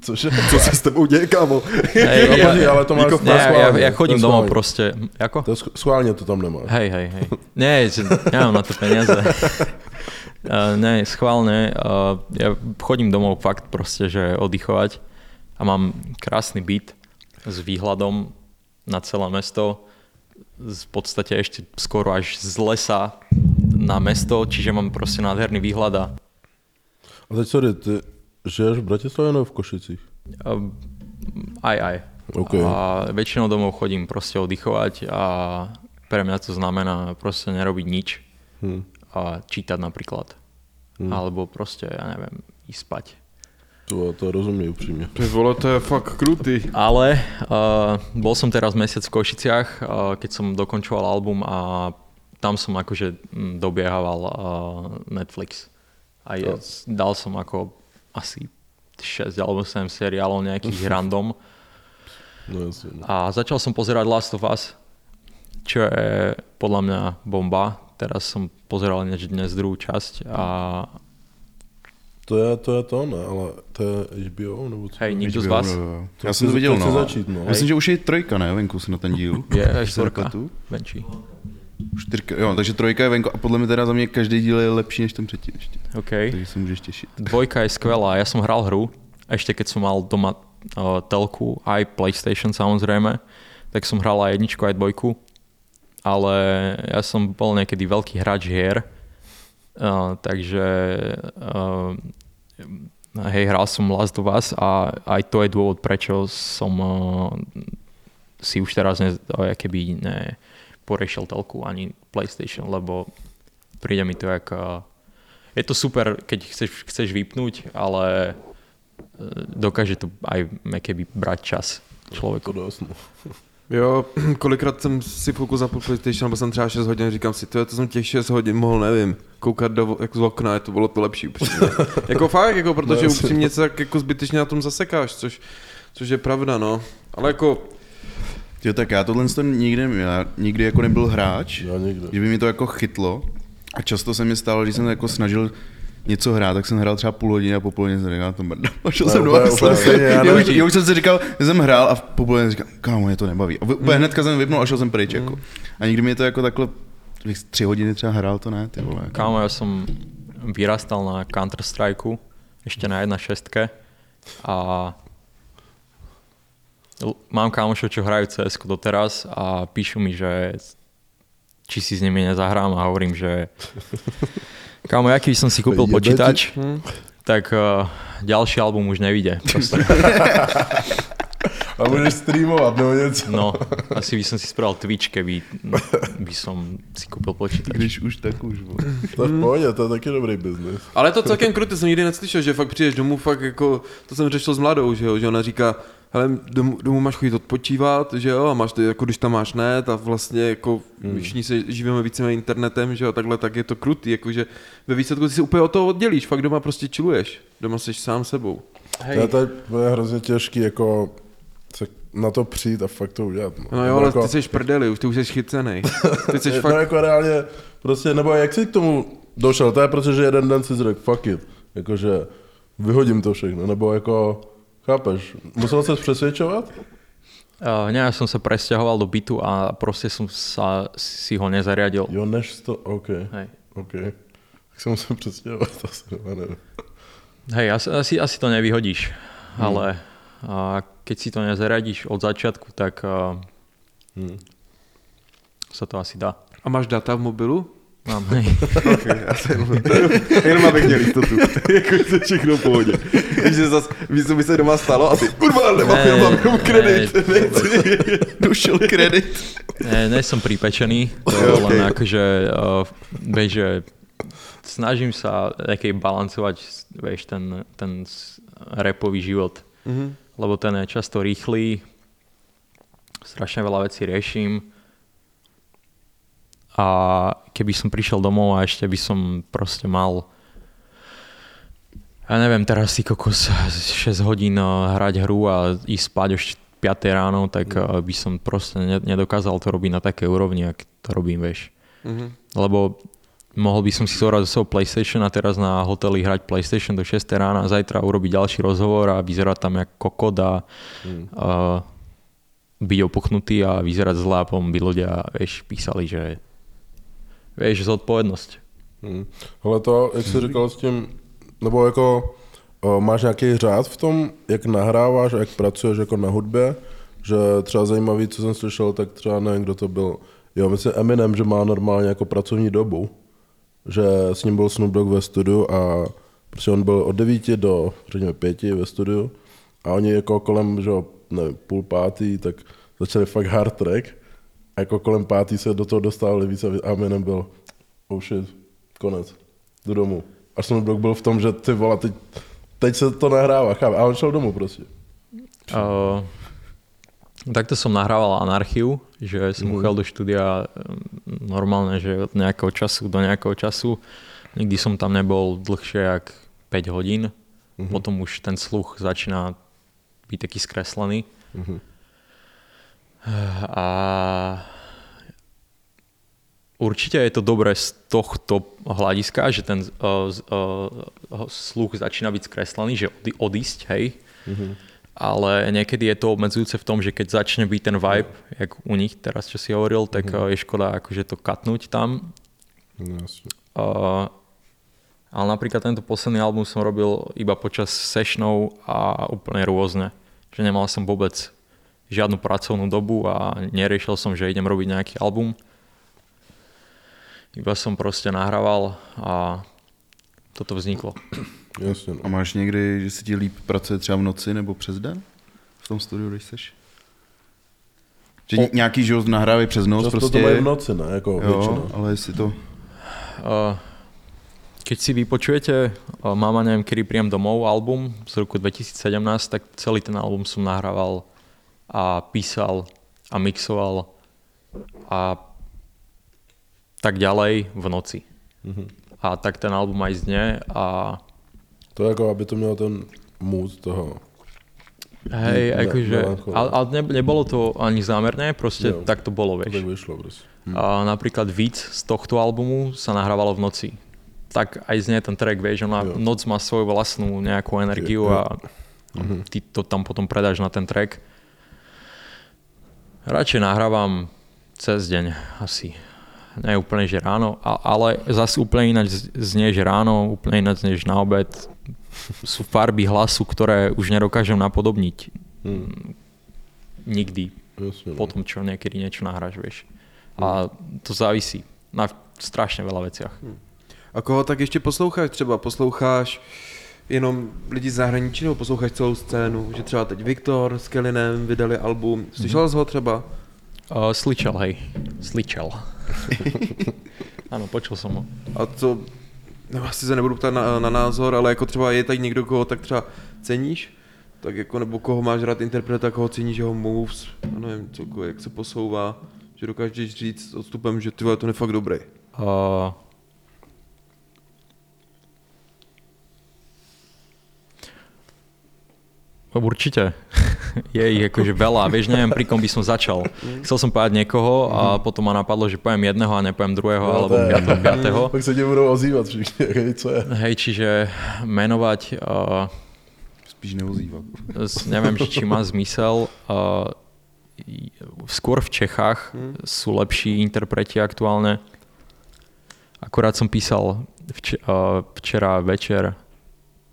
Což je... Co se s tebou děje, kámo? Hej, No, počkej, ale to máš ne, ja, ja, ja to chodím domov proste. Ako? To je sch- schválně to tam nemáš. Hej, hej, hej. Nie, nemám na to peniaze. Uh, ne, schválne. Uh, ja chodím domov fakt proste, že oddychovať a mám krásny byt s výhľadom na celé mesto. V podstate ešte skoro až z lesa na mesto, čiže mám proste nádherný výhľad a A teď sorry, ty žiješ v Bratislavě nebo v Košicích? uh, aj, aj. OK. A väčšinou domov chodím proste oddychovať a pre mňa to znamená proste nerobiť nič Hm. a čítať napríklad. Hmm. Alebo proste, ja neviem, ísť spať. To, to rozumí upřímně. Ty vole, to je fakt krutý. Ale uh, bol som teraz mesiac v Košiciach, uh, keď som dokončoval album a tam som akože mm, dobiehával uh, Netflix. A je, dal som ako asi 6 alebo 7 seriálov nejakých random. No jasně. no. A začal som pozerať Last of Us, čo je podľa mňa bomba. Teraz som pozeral než dnes druhú časť a To je, to je to, ne, ale to je HBO, nebo co? hej, nikto z vás jo, Já jsem to viděl, no. začít, no. Myslím, že už je trojka, ne, venku se na ten díl. je nepletu. venčí. Čtyřka, jo, takže trojka je venku a podle mě teda za mě každý díl je lepší než ten předtím ještě. OK. Takže se můžeš těšit. Dvojka je skvelá. Ja som hral hru, ešte keď som mal doma uh, telku, aj PlayStation samozrejme, tak som hral aj jedničku, aj dvojku. Ale ja som bol niekedy veľký hráč hier, takže uh, hej, hral som Last of Us a aj to je dôvod, prečo som uh, si už teraz ne, keby ne porešil telku ani PlayStation, lebo príde mi to jak je to super, keď chceš, chceš vypnúť, ale dokáže to aj keby brať čas človeku. To. Jo, kolikrát jsem si fouku zapl PlayStation, nebo jsem třeba 6 hodin, říkám si, to, je, to jsem těch 6 hodin mohl, nevím, koukat do, jako z okna, je to bylo to lepší upřímně. jako fakt, jako, protože No, upřímně se tak jako zbytečně na tom zasekáš, což, což je pravda, no. Ale jako, Jo, tak já tohle to nikdy, já nikdy jako nebyl hráč, Já nikdy. že by mi to jako chytlo a často se mi stalo, když jsem jako snažil něco hrát, tak jsem hrál třeba půl hodiny a po půl hodině jsem říkal, to mrdá. A šel jsem doma, jsem, já já, už, já už jsem si říkal, že jsem hrál a po půl hodině říkal, kámo, mě to nebaví. A úplně hnedka jsem vypnul a šel jsem pryč. Jako. A nikdy mi to jako takhle, tři hodiny třeba hrál, to ne, ty vole. Jako. Kámo, ja som vyrastal na Counter-Strike, ešte na 1.6 a mám kámošov, čo hrajú cs doteraz a píšu mi, že či si s nimi nezahrám a hovorím, že kámo, aký som si kúpil počítač, hm, tak uh, ďalší album už nevíde. A budeš streamovat nebo něco. No, asi by som si spravil Twitch, keby by som si kúpil počítač. Když už, tak už. To je v pohodě, to je taky dobrý biznis. ale to celkem kruté, jsem nikdy neslyšel, že fakt přijdeš domů, fakt jako, to jsem řešil s mladou, že jo, že ona říká, hele, domů, domů máš chodit odpočívat, že jo, a máš to, jako když tam máš net a vlastně jako hmm. všichni se živíme více internetem, že jo, takhle, tak je to krutý, jakože ve výsledku ty si úplně od toho oddělíš, fakt doma prostě chilluješ, doma jsi sám sebou. To je, to je hrozně těžký jako se na to přijít a fakt to udělat. No, No jo, ale jako, ty jsi prdeli, už ty už jsi chycený. Ty jsi no fakt... jako reálně, prostě, nebo jak jsi k tomu došel, to je proto, že jeden den si řekl, fuck it, jakože vyhodím to všechno, nebo jako, chápeš, musel se přesvědčovat? Uh, ne, ja som sa presťahoval do bytu a proste som sa, si ho nezariadil. Jo, než to, OK, Hej. OK. Tak se musím přestěhovat, asi, já nevím. Hej, asi, asi, to nevyhodíš, hmm. ale a keď si to nezariadíš od začiatku, tak a, Hmm. sa to asi dá. A máš data v mobilu? Mám, hej. Okay, jenom, jenom abych měl jistotu. jako to všechno v pohodě. Víš, že zas, víš, co by se doma stalo a ty, kurva, nemám, Ne, nemám, nemám kredit, ne, nechci. Došel kredit. Ne, ne som pripečený, to je len akože, uh, vieš, že snažím sa nejakej balancovať, vieš, ten, ten rapový život. Mhm. Lebo ten je často rýchly, strašne veľa vecí riešim a keby som prišiel domov a ešte by som proste mal ja neviem, teraz si kokos 6 hodín eh, hrať hru a ísť spať už 5 ráno, tak eh, by som proste ne- nedokázal to robiť na také úrovni, ak to robím, vieš. Mhm. Lebo mohol by som si zobrať so sebou PlayStation a teraz na hoteli hrať PlayStation do 6 rána a zajtra urobiť ďalší rozhovor a vyzerať tam jak kokot a Hmm. uh, byť opuchnutý a vyzerať zle a potom by ľudia, vieš, písali, že vieš, zodpovednosť. Hmm. Ale to, jak jsi říkal s tím, nebo jako o, máš nějaký řád v tom, jak nahráváš a jak pracuješ jako na hudbě, že třeba zajímavý, co jsem slyšel, tak třeba nevím, kdo to byl. Jo, myslím Eminem, že má normálně jako pracovní dobu, že s ním byl Snoop Dogg ve studiu a prostě on byl od 9 do, řekněme, 5 ve studiu a oni jako kolem, že nevím, půl pátý, tak začali fakt hard track a jako kolem pátý se do toho dostávali víc a Eminem byl, oh shit, konec, jdu domů. A Snoop Dogg byl v tom, že ty vole, teď teď se to nahrává, chápu. A on šel domů prostě. Uh, takto som nahrával anarchiu, že som mm. do štúdia um, normálne, že od nejakého času do nejakého času. Nikdy som tam nebol dlhšie jak 5 hodín. Mm-hmm. Potom už ten sluch začína byť taký skreslený. Mhm. A určite je to dobré z tohto hľadiska, že ten uh, uh, sluch začína byť skreslený, že od, odísť, hej. Mhm. Ale niekedy je to obmedzujúce v tom, že keď začne byť ten vibe, jak u nich teraz, čo si hovoril, tak uh, je škoda akože to katnúť tam. No. Uh, ale napríklad tento posledný album som robil iba počas sessionov a úplne rôzne. Že nemal som vôbec žiadnu pracovnú dobu a neriešil som, že idem robiť nejaký album. Iba som proste nahrával a toto vzniklo. Jasně, A no. máš někdy, že se ti líp pracuje třeba v noci nebo přes den? V tom studiu, když seš? Že o... nějaký, ho nahrávají přes noc Často prostě. to mají v noci, ne? Jako jo, většinou. ale jestli to... Uh, keď si vypočujete uh, Mama neviem, kedy príjem domov album z roku 2017, tak celý ten album som nahrával a písal a mixoval a tak ďalej v noci. Mhm. A tak ten album aj znie a To je jako, aby to mělo ten mood toho. hej, Ne- akože, ale, ale ne, nebolo to ani zámerné, proste Jo. tak to bolo, To tak vieš. vyšlo prostě. A napríklad víc z tohto albumu sa nahrávalo v noci. Tak aj znie ten track, vieš, ona Jo. noc má svoju vlastnú nejakú energiu Jo, jo. a ty to tam potom predáš na ten track. Radšej nahrávam cez deň asi. Nie úplne, že ráno, ale zase úplne ináč znie, že ráno, úplne ináč znie, že na obed. Sú farby hlasu, ktoré už nedokážem napodobniť Hmm. nikdy Jasně, no. po tom, čo niekedy niečo nahráš, vieš. A to závisí na strašne veľa veciach. A koho tak ještě posloucháš? Třeba posloucháš jenom lidi z zahraničí nebo posloucháš celou scénu? Že třeba teď Viktor s Kellinem vydali album. Slyšel Mhm. jsi ho třeba? Uh, sličel, hej. Sličel. Áno, počul som ho. A co, no asi se nebudu ptát na, na názor, ale jako třeba je tady někdo, koho tak třeba ceníš? Tak jako, nebo koho máš rád interpreta, koho ceníš jeho moves, já nevím, cokoliv, jak se posouvá, že dokážeš říct s odstupem, že ty to je fakt dobrý. Uh, Určite. Je ich akože veľa. Vieš, neviem, pri kom by som začal. Chcel som povedať niekoho a potom ma napadlo, že poviem jedného a nepoviem druhého, No, alebo piatého, piatého. Pak se tě budou ozývat všichni, hej, co je. Hej, čiže menovať, uh, Spíš neozývat. s- neviem, či má zmysel. Uh, skôr v Čechách sú lepší interpreti aktuálne. Akurát som písal vč- uh, včera večer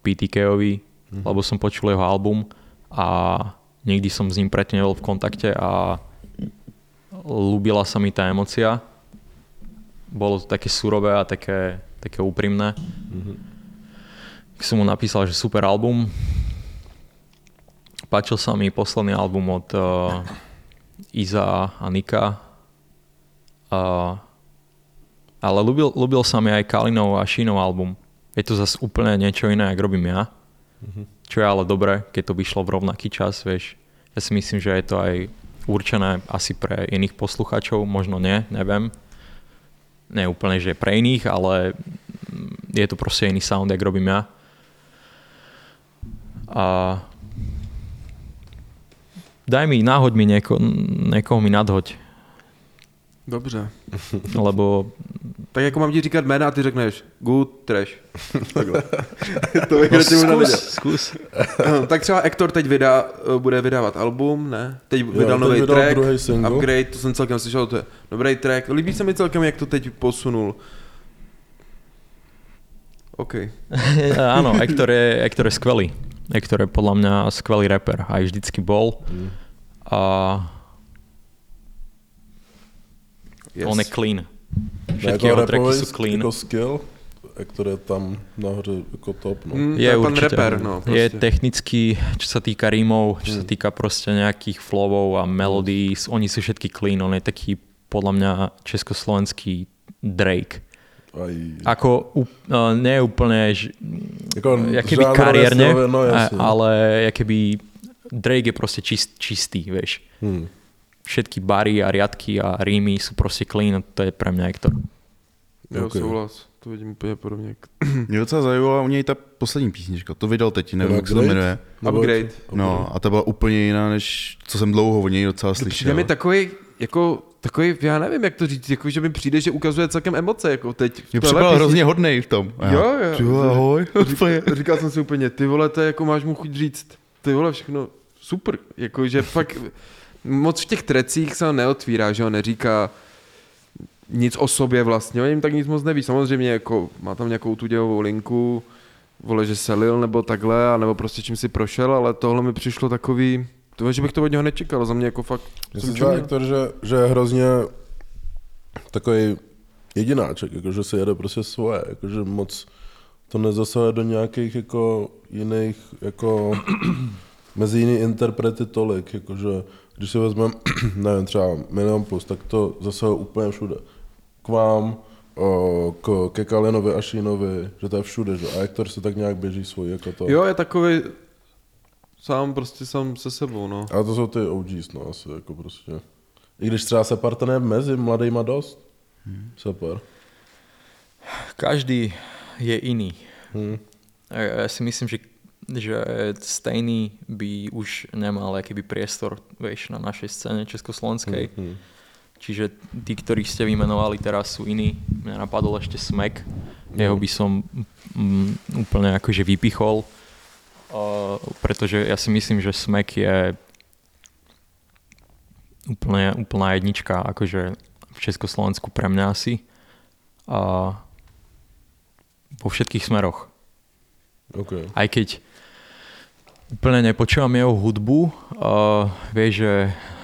PTK-ovi, lebo som počul jeho album a nikdy som s ním predtým nebol v kontakte a ľúbila sa mi tá emocia. Bolo to také surové a také, také úprimné. Tak som mu napísal, že super album. Páčil sa mi posledný album od uh, Iza a Nika. Uh, ale ľúbil, ľúbil sa mi aj Kalinov a Šinov album. Je to zase úplne niečo iné, ako robím ja. Čo je ale dobré, keď to vyšlo v rovnaký čas, vieš. Ja si myslím, že je to aj určené asi pre iných poslucháčov, možno nie, neviem. Nie úplne, že pre iných, ale je to proste iný sound, jak robím ja. A daj mi, náhoď mi nieko, niekoho mi nadhoď, Dobře. lebo Tak jako mám ti říkat jména a ty řekneš good, trash. Takhle. to bych no, skús, skús. tak třeba Ektor teď vydá, eh, bude vydávat album, ne? Teď vydal nový track. Upgrade, to jsem celkem slyšel, to je dobrý track. Líbí se mi celkem, jak to teď posunul. OK. Áno, Ektor je, Ektor je skvelý. Ektor je podľa mňa skvelý rapper. Aj vždycky bol. A Yes. on je clean. Všetky jeho tracky sú clean. Jako skill, které tam nahoře jako top, no. Mm, to Je určite. rapper, no. Je technicky, čo sa týka rímov, čo sa týka proste nejakých flowov a melódií, oni sú všetky clean, on je taký podľa mňa československý Drake. Aj, Ako, uh, nie je úplne ž- Jako keby žánrově kariérne, no jasně. a- ale keby Drake je proste čist, čistý, vieš. Hmm. Všetky bary a riadky a rímy sú proste clean, a to je pre mňa Hector. Jo, Ok. souhlas. To vidím úplně podobně. Mě docela zajímala u něj ta poslední písnička, to vydal teď, nevím, jak se to Upgrade? jmenuje. Upgrade. No a ta byla úplně jiná, než co jsem dlouho o něj docela Přijde slyšel. mi takový, jako, takový, já nevím, jak to říct, jako, že mi přijde, že ukazuje celkem emoce, jako teď. Mě připadal hrozně hodnej v tom. Já, Jo, jo. "Ty vole, ahoj. Říkal, říkal jsem si úplně, ty vole, to je jako máš mu chuť říct, ty vole, všechno super, jako, že fakt moc v těch trecích se neotvírá, že ho neříká nic o sobě vlastně, o něm tak nic moc neví, samozřejmě jako má tam nějakou tu dělovou linku, vole, že se lil nebo takhle, nebo prostě čím si prošel, ale tohle mi přišlo takový, to, že bych to od něho nečekal, za mě jako fakt se zdá, čuměl. Hector, že, že je hrozně takový jedináček, jako, že si jede prostě svoje, jako, že moc to nezasahuje do nějakých jako jiných, jako mezi jiný interprety tolik, jakože když si vezmeme, nevím, třeba Milion Plus, tak to zasahuje úplně všude. K vám, k, ke Kalinovi a Šínovi, že to je všude, že? A Hector si tak nějak běží svůj, jako to. Jo, je takový sám prostě sám se sebou, no. Ale to jsou ty OGs, no, asi, jako prostě. I když třeba se partner mezi mladýma dost. Hmm. Super. Každý je iný. Hmm. A ja si myslím, že, že Stejný by už nemal akýby priestor vieš, na našej scéne československej. Hmm. Čiže tí, ktorých ste vymenovali teraz sú iní. Mňa napadol ešte Smek. Jeho by som mm, úplne akože vypichol. Uh, pretože ja si myslím, že Smek je úplne, úplná jednička akože v Československu pre mňa asi. A vo všetkých smeroch. OK. Aj keď úplne nepočúvam jeho hudbu, uh, vieš, že,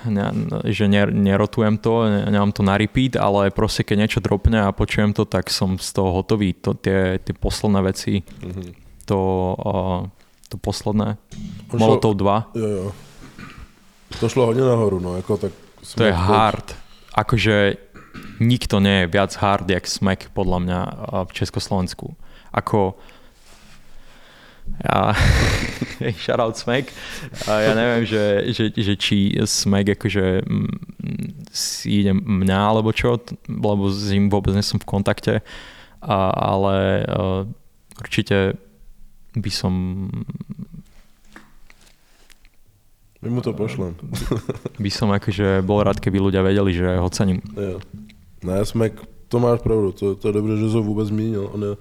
ne, že ner, nerotujem to, ne, nemám to na repeat, ale proste keď niečo dropne a počujem to, tak som z toho hotový. To, tie, tie posledné veci, Mhm. to, uh, to posledné, On Molotov 2, Jo, jo. To šlo hodně nahoru, no, jako tak... to je hard. Akože nikto nie je viac hard, jak Smack podľa mňa uh, v Československu. Ako ja, shoutout Smack, a ja neviem, že, že, že či Smack akože mm, si ide mňa alebo čo, lebo s ním vôbec nie som v kontakte, a, ale uh, určite by som My mu to pošlem. by som akože bol rád, keby ľudia vedeli, že ho cením. Jo. Ne, Smek, to máš pravdu, to, to je dobře, že jsi ho vůbec zmínil. On je,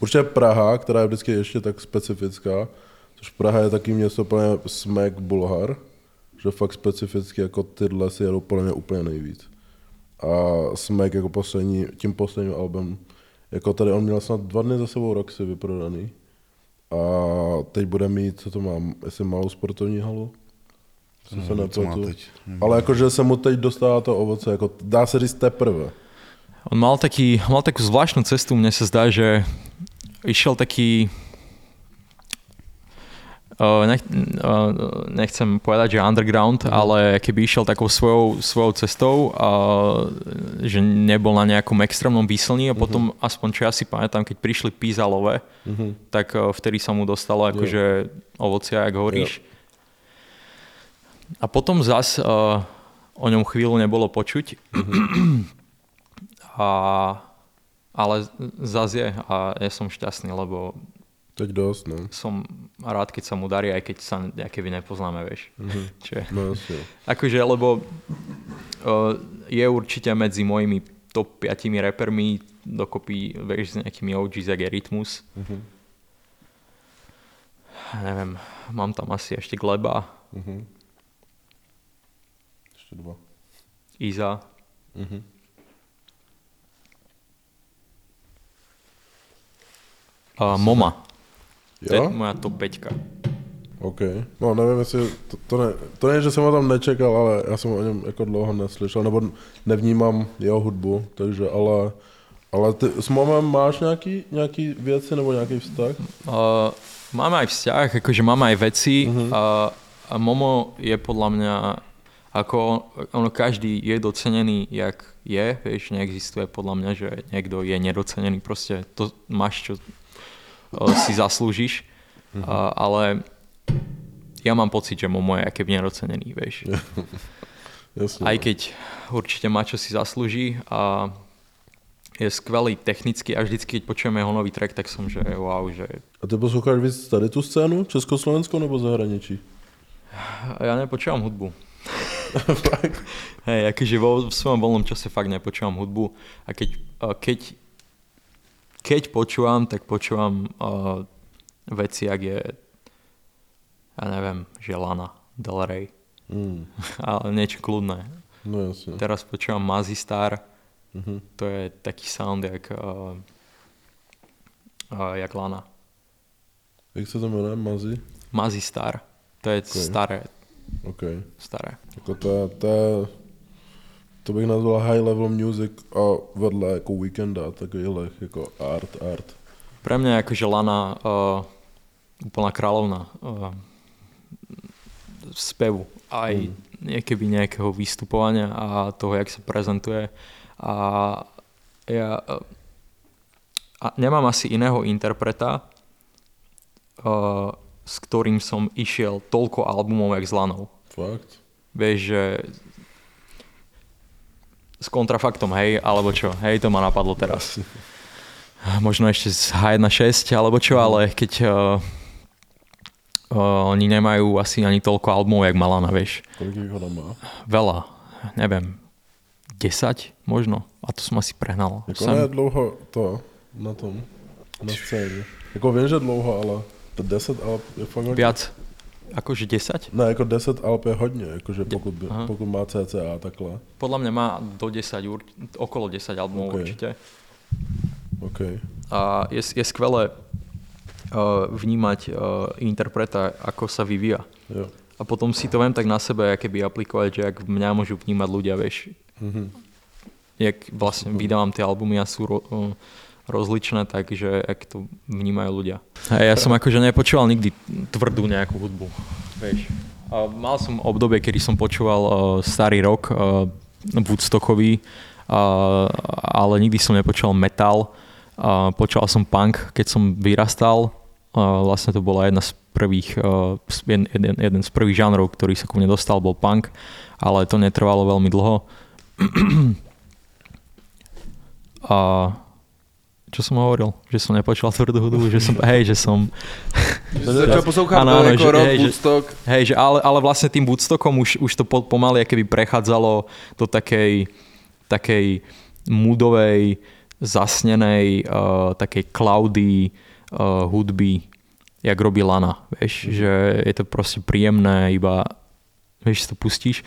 určitě Praha, která je vždycky ještě tak specifická, což Praha je taky město plně Smek Bulhar, že fakt specificky jako tyhle si jedou podle mě úplně nejvíc. A Smek jako poslední, tím posledním albem, jako tady on měl snad dva dny za sebou Roxy vyprodaný. A teď bude mít, co to mám, jestli malou sportovní halu? Se No, co má nepletu. Ale jakože se mu teď dostává to ovoce, jako dá se říct teprve. On mal, taký, mal takú zvláštnu cestu, mne sa zdá, že išiel taký... Uh, nech, uh, nechcem povedať, že underground, ale keby išiel takou svojou, svojou cestou, uh, že nebol na nejakom extrémnom výslní a potom, aspoň čo ja si pamätám, keď prišli pízalové, Mhm. tak vtedy sa mu dostalo akože ovocia, jak hovoríš. A potom zas uh, o ňom chvíľu nebolo počuť. A, ale zas je a ja som šťastný, lebo Teď dost, no. som rád, keď sa mu darí, aj keď sa nejaké vy nepoznáme, vieš. Čiže, No akože, lebo uh, je určite medzi mojimi top 5 repermi dokopy, vieš, s nejakými OGs, jak je Rytmus. Mhm. Neviem, mám tam asi ešte Gleba, Mhm. Ještě dva. Iza, Mhm. A Moma. To je Jo? moja top 5. OK. No nevím, jestli, to, to, ne, to ne, že jsem ho tam nečekal, ale já jsem o něm jako dlouho neslyšel, nebo nevnímám jeho hudbu, takže ale, ale ty s Momem máš nějaký, nějaký věci nebo nějaký vztah? Uh, máme aj vzťah, akože máme aj veci Mhm. a, a Momo je podľa mňa ako ono každý je docenený, jak je, vieš, neexistuje podľa mňa, že niekto je nedocenený, proste to máš čo uh, si zaslúžiš, uh, ale ja mám pocit, že Momo je aké nerocenený, vieš. Jasně. Aj keď určite má, čo si zaslúži a je skvelý technicky a vždycky, keď počujeme jeho nový track, tak som, že wow, že A ty posloucháš víc tady tu scénu, Československou nebo zahraničí? ja nepočúvam hudbu. Hej, akože vo svojom voľnom čase fakt nepočúvam hudbu a keď, keď, keď počúvam, tak počúvam uh, veci, ak je ja neviem, že Lana Del Rey, Hmm. ale niečo kľudné. No jasně. Teraz počúvam Mazzy Star, Mhm. to je taký sound jak, uh, uh, jak Lana. Jak se to jmenuje? Mazi? Mazzy Star, to je Ok. staré, OK. staré. Jako to, je- to, bych nazval high level music a vedle jako weekenda a takových jako art, art. Pre mňa je akože Lana uh, úplná kráľovna uh, spevu aj Mm. niekeby nejakého vystupovania a toho, jak sa prezentuje. A ja uh, a nemám asi iného interpreta, uh, s ktorým som išiel toľko albumov, jak s Lanou. Fakt? Vieš, že s kontrafaktom, hej, alebo čo, hej, to ma napadlo teraz. Možno ešte z H1.6 alebo čo, ale keď uh, uh, oni nemajú asi ani toľko albumov, jak Malana, vieš. Kolik jich ona má? Veľa, neviem, 10 možno. A to som asi prehnal. Jako Sem- ne dlouho to na tom, na scéně. Jako vím, že dlouho, ale to 10 alp je fakt. Viac, akože 10? Ne, jako 10 alp je hodně, jakože pokud, by, aha. pokud má CCA takhle. Podľa mňa má do 10, ur- okolo 10 albumov Ok. určite. OK. A je, je skvelé uh, vnímať uh, interpreta, ako sa vyvíja. Jo. A potom si to viem tak na sebe, aké by aplikovať, že ak mňa môžu vnímať ľudia, vieš. Mhm. Jak vlastne vydávam tie albumy a sú uh, rozličné, takže ak to vnímajú ľudia. A ja som akože nepočúval nikdy tvrdú nejakú hudbu, vieš. A mal som obdobie, kedy som počúval uh, starý rok, uh, Woodstockový, uh, ale nikdy som nepočúval metal. Uh, počúval som punk, keď som vyrastal. Uh, vlastne to bola jedna z prvých, uh, jeden, jeden, jeden z prvých žánrov, ktorý sa ku mne dostal, bol punk, ale to netrvalo veľmi dlho. A čo som hovoril? Že som nepočúval tvrdú hudbu, že som, hej, že som, Že začal áno, jako že- hej, že- Woodstock. hej, že ale, ale vlastne tým Woodstockom už, už to po, pomaly keby prechádzalo do takej, takej moodovej, zasnenej, uh, takej cloudy uh, hudby, jak robí Lana, vieš, že je to proste príjemné, iba, vieš, to pustíš.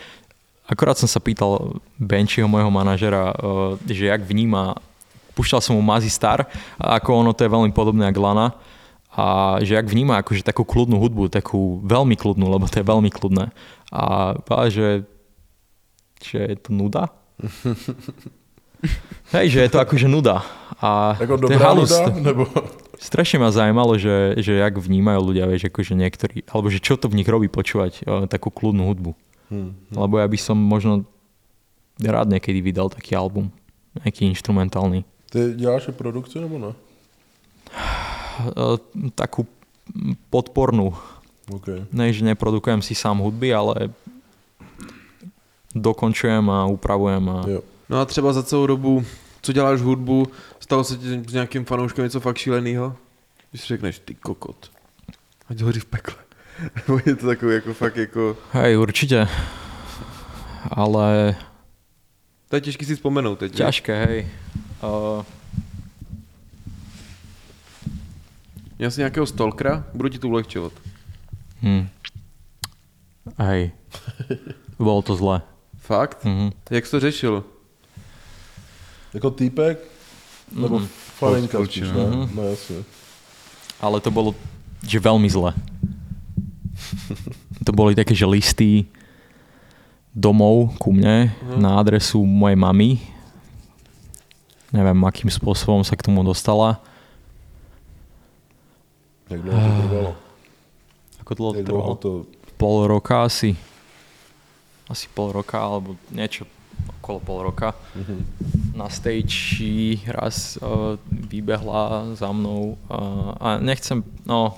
Akorát som sa pýtal Benčiho, môjho manažera, uh, že jak vníma, púšťal som mu Mazi Star, a ako ono to je veľmi podobné ako Lana, a že jak vníma akože takú kľudnú hudbu, takú veľmi kľudnú, lebo to je veľmi kľudné. A povedal, že, že je to nuda. Hej, že je to akože nuda. A je dobrá halus. nuda, nebo... Strašne ma zaujímalo, že, že jak vnímajú ľudia, vieš, akože niektorí, alebo že čo to v nich robí počúvať uh, takú kľudnú hudbu. Hm. Lebo ja by som možno rád niekedy vydal taký album, nejaký instrumentálny. Ty děláš i produkci nebo ne? Uh, takú podpornú. OK. Ne, že neprodukujem si sám hudby, ale dokončujem a upravujem a Jo. No a třeba za celou dobu, co děláš hudbu, stalo se ti s nějakým fanouškem něco fakt šílenýho? Když si řekneš, ty kokot, ať hoří v pekle. Nebo je to takový jako fakt jako, hej, určite. Ale to je těžký si vzpomenout teď. ťažké, hej. Uh, Měl jsi nějakého stalkera, budu ti to ulehčovat. hm. Hej. Bolo to zle. Fakt? Mhm. Jak jsi to řešil? Jako týpek? Nebo Mhm. faninka spíš, ne? Mhm. No jasně. Ale to bolo, že veľmi zle. to boli také, že listy domov ku mne Mhm. na adresu mojej mamy. Neviem, akým spôsobom sa k tomu dostala. Jak dlouho to trvalo? Ako dlho to Jak trvalo? dlouho to... Pol roka asi. Asi pol roka, alebo niečo okolo pol roka. Mhm. na stage raz uh, vybehla za mnou uh, a nechcem, no,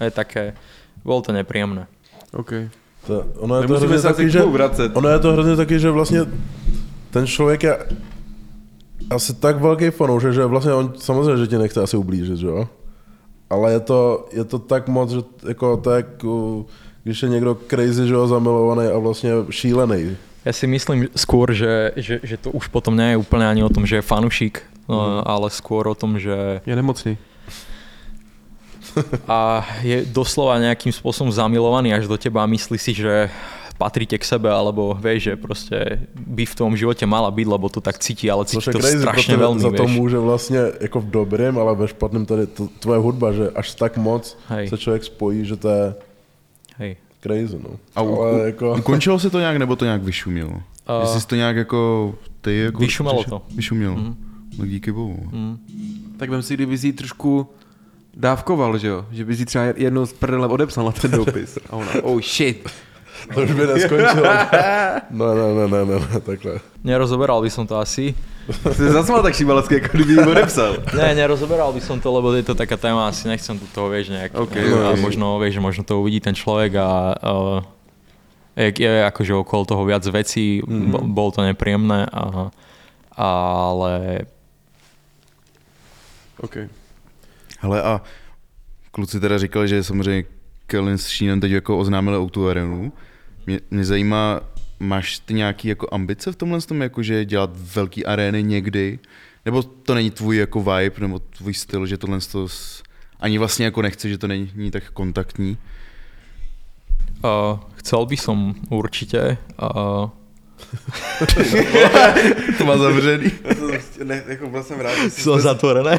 je také, bolo to nepríjemné. OK. To, ono je to hrozně taky, že, ono je to hrozně taky, že vlastně ten člověk je asi tak velký fanoušek, že vlastně on samozřejmě, že ti nechce asi ublížit, že jo? Ale je to, je to tak moc, že jako tak, uh, když je někdo crazy, že jo, zamilovaný a vlastně šílený. Ja si myslím skôr, že, že, že to už potom nie je úplne ani o tom, že je fanušik, no, ale skôr o tom, že Je nemocný. a je doslova nejakým spôsobom zamilovaný až do teba a myslí si, že patríte k sebe, alebo vieš, že proste by v tom živote mala byť, lebo to tak cíti, ale Což cíti je to crazy, strašne protože veľmi, za to vieš. může vlastně jako v dobrém, ale ve špatném tady to, tvoje hudba, že až tak moc Hej. se člověk spojí, že to je Hej. crazy, no. A u, ale jako... ukončilo se to nějak, nebo to nějak vyšumělo? Uh, Jestli jsi to nějak jako ty jako... Vyšumelo přišel- to. Vyšumělo. Mhm. No díky bohu. Mm. Tak vem si, kdyby si trošku dávkoval, že jo? Že by si třeba jednou z prdele odepsal na ten dopis. A ona, oh shit. To už by neskončilo. No, ne, ne, ne, ne, takhle. Nerozoberal by som to asi. Jsi zasmal tak šibalecky, jako kdyby ji odepsal. Ne, nerozoberal by som to, lebo je to taká téma, asi nechcem do toho, vieš, nejak. OK, a no, možno, vieš, možno to uvidí ten človek a uh, je, je akože okolo toho viac vecí, mm-hmm. bol to nepríjemné, a, ale OK. Hele a kluci teda říkali, že samozřejmě Kellen s Sheenem teď jako oznámili Outu Arenu. Mě, mě zajímá, máš ty nějaký jako ambice v tomhle tom, jakože dělat velký arény někdy? Nebo to není tvůj jako vibe, nebo tvůj styl, že tohle to ani vlastně jako nechce, že to není, není tak kontaktní? uh, chcel by som určite uh, To má zavřený. Ne, jako byl jsem rád, že sú zatvorené.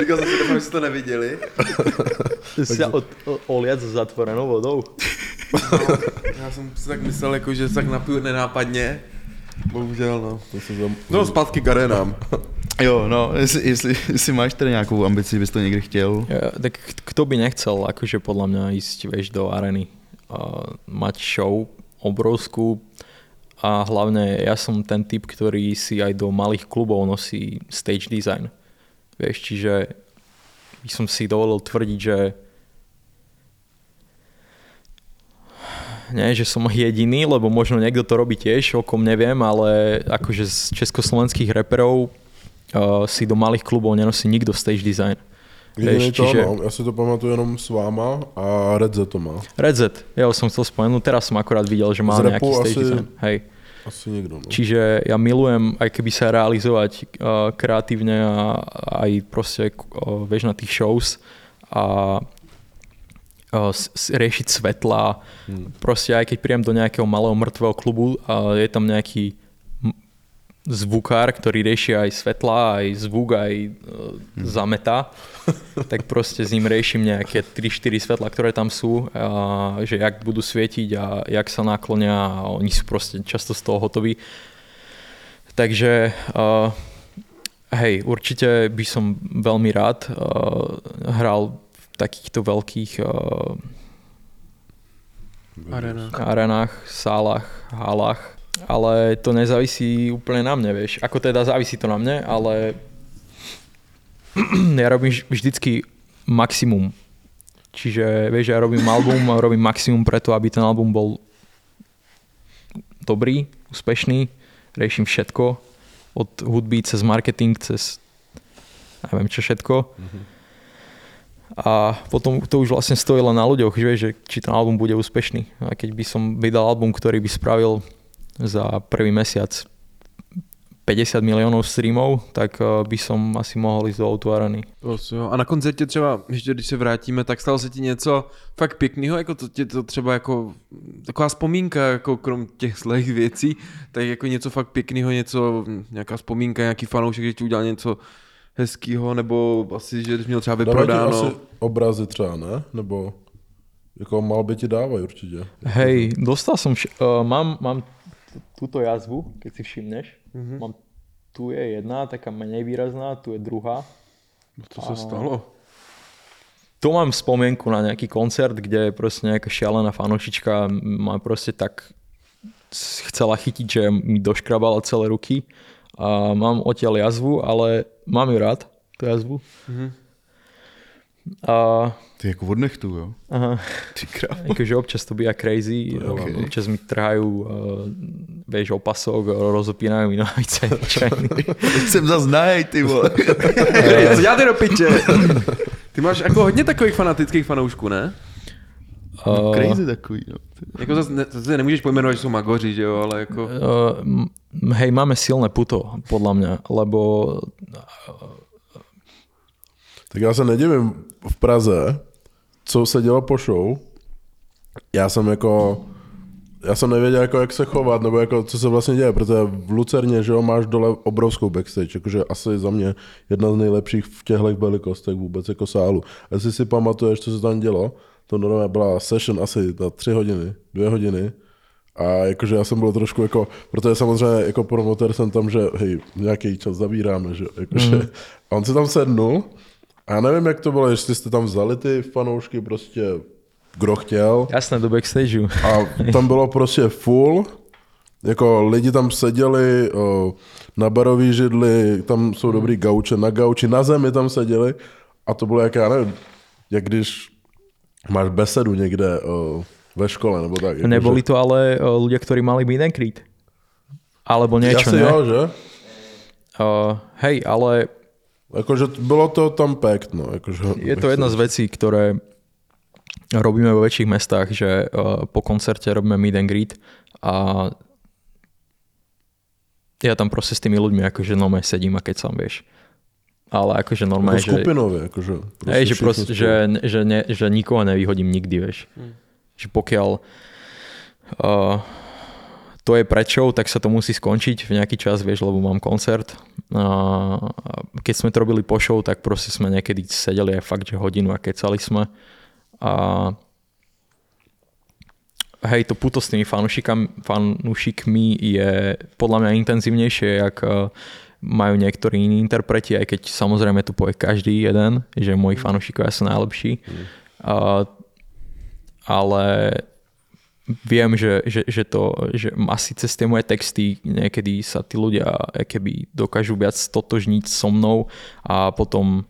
Říkal jsem si, doufám, že jste to neviděli. si od, oliac s zatvorenou vodou. Já jsem si tak myslel, jako, že se tak napiju nenápadně. Bohužel, no. To se zam... No, zpátky k arenám. Jo, no, jestli, jestli, jestli máš teda nějakou ambici, bys to někdy chtěl. Ja, tak kto by nechcel, akože podľa mňa ísť, vieš, do areny a mať show obrovskú a hlavne ja som ten typ, ktorý si aj do malých klubov nosí stage design. Vieš, čiže by som si dovolil tvrdiť, že nie, že som jediný, lebo možno niekto to robí tiež, o kom neviem, ale akože z československých reperov uh, si do malých klubov nenosí nikto stage design. Jediný Vieš, to, čiže- no, já si to pamatuju jenom s váma a Red Z to má. Red Z, ja som chcel spomenúť, teraz som akurát videl, že má Z nejaký stage asi- design. Hej. Asi nikdo, no. Čiže ja milujem, aj keby sa realizovať uh, kreatívne a aj proste, uh, vieš, na tých shows a riešiť svetla. Hmm. Proste aj keď príjem do nejakého malého mŕtvého klubu a je tam nejaký zvukár, ktorý rieši aj svetla, aj zvuk, aj uh, zameta, tak proste s ním riešim nejaké 3-4 svetla, ktoré tam sú, a že jak budú svietiť a jak sa naklonia a oni sú proste často z toho hotoví. Takže uh, hej, určite by som veľmi rád uh, hral takýchto veľkých uh, Arena. arenách, sálach, halách, ale to nezávisí úplne na mne, vieš. Ako teda závisí to na mne, ale ja robím vž- vždycky maximum. Čiže, vieš, ja robím album a robím maximum preto, aby ten album bol dobrý, úspešný, riešim všetko, od hudby cez marketing, cez neviem čo všetko. A potom to už vlastne stojí len na ľuďoch, že, že či ten album bude úspešný. A keď by som vydal album, ktorý by spravil za prvý mesiac 50 miliónov streamov, tak eh, by som asi mohol ísť do Outuarany. Jo. A na koncertě třeba, ještě když se vrátíme, tak stalo se ti něco fakt pěkného, jako to to třeba jako taková vzpomínka, jako krom těch zlých věcí, tak jako něco fakt pěkného, něco, nějaká vzpomínka, nějaký fanoušek, že ti udělal něco hezkýho, nebo asi, že jsi měl třeba Dávají vyprodáno. asi obrazy třeba, ne? Nebo jako mal by ti dávají určitě. Hej, dostal som, vš- uh, mám, mám túto jazvu, keď si všimneš. Mhm. Mám, tu je jedna, taká menej výrazná, tu je druhá. Co se stalo? Tu mám spomienku na nejaký koncert, kde proste nejaká šialená fanošička ma proste tak chcela chytiť, že mi doškrabala celé ruky a mám odtiaľ jazvu, ale mám ju rád, tú jazvu. A Ty jako od nechtu, jo? aha, Ty krávo. akože občas to býva crazy, Ok. občas mi trhajú, uh, vieš, opasok, rozopínajú mi nohavice. Jsem zas nahej, ty vole. Hej, co děláte do piče? Ty máš jako hodně takových fanatických fanoušků, ne? Uh, Crazy takový, no. Jako zase, ne, zase nemůžeš pojmenovat, že jsou magoři, že jo, ale jako... Uh, hej, máme silné puto, podľa mňa, lebo Tak já se nedivím v Praze, co se dělo po show. Já jsem jako, já jsem nevěděl, jako, jak se chovat, nebo jako, co se vlastně děje, protože v Lucerně, že jo, máš dole obrovskou backstage, jakože asi za mě jedna z nejlepších v těchto velikostech vůbec jako sálu. Jestli si pamatuješ, co se tam dělo, to normálně byla session asi na tři hodiny, dvě hodiny, a jakože já jsem byl trošku jako, protože samozřejmě jako promotor jsem tam, že hej, nějaký čas zabíráme, že jakože, mm. a on se tam sednul a já nevím, jak to bylo, jestli jste tam vzali ty fanoušky prostě kdo chtěl. Jasné do backstageu. a tam bylo prostě full, jako lidi tam seděli o, na barový židli, tam jsou dobrý gauče, na gauči, na zemi tam seděli. A to bylo jak, já nevím, jak když máš besedu někde o, ve škole, nebo tak. Neboli to ale uh, ľudia, ktorí mali greet. Alebo niečo, Asi ne? jo, že? Uh, hej, ale Akože bylo to tam pekt, no. Akože, je to jedna z vecí, ktoré robíme vo väčších mestách, že uh, po koncerte robíme meet and greet a ja tam proste s tými ľuďmi akože normálne sedím a keď som, vieš. Ale akože normálne, že, skupinově, akože. hej, že, proste, že, že, ne, že nikoho nevyhodím nikdy, vieš. Že pokiaľ uh, to je pred show, tak sa to musí skončiť v nejaký čas, vieš, lebo mám koncert. A keď sme to robili po show, tak proste sme niekedy sedeli aj fakt, že hodinu a kecali sme. A hej, to puto s tými fanúšikami, fanúšikmi je podľa mňa intenzívnejšie, jak eh, majú niektorí iní interpreti, aj keď samozrejme tu povie každý jeden, že moji fanúšikovia sú najlepší. A, ale viem, že, že, že, to, že asi cez tie moje texty niekedy sa tí ľudia eh, keby dokážu viac stotožniť so mnou a potom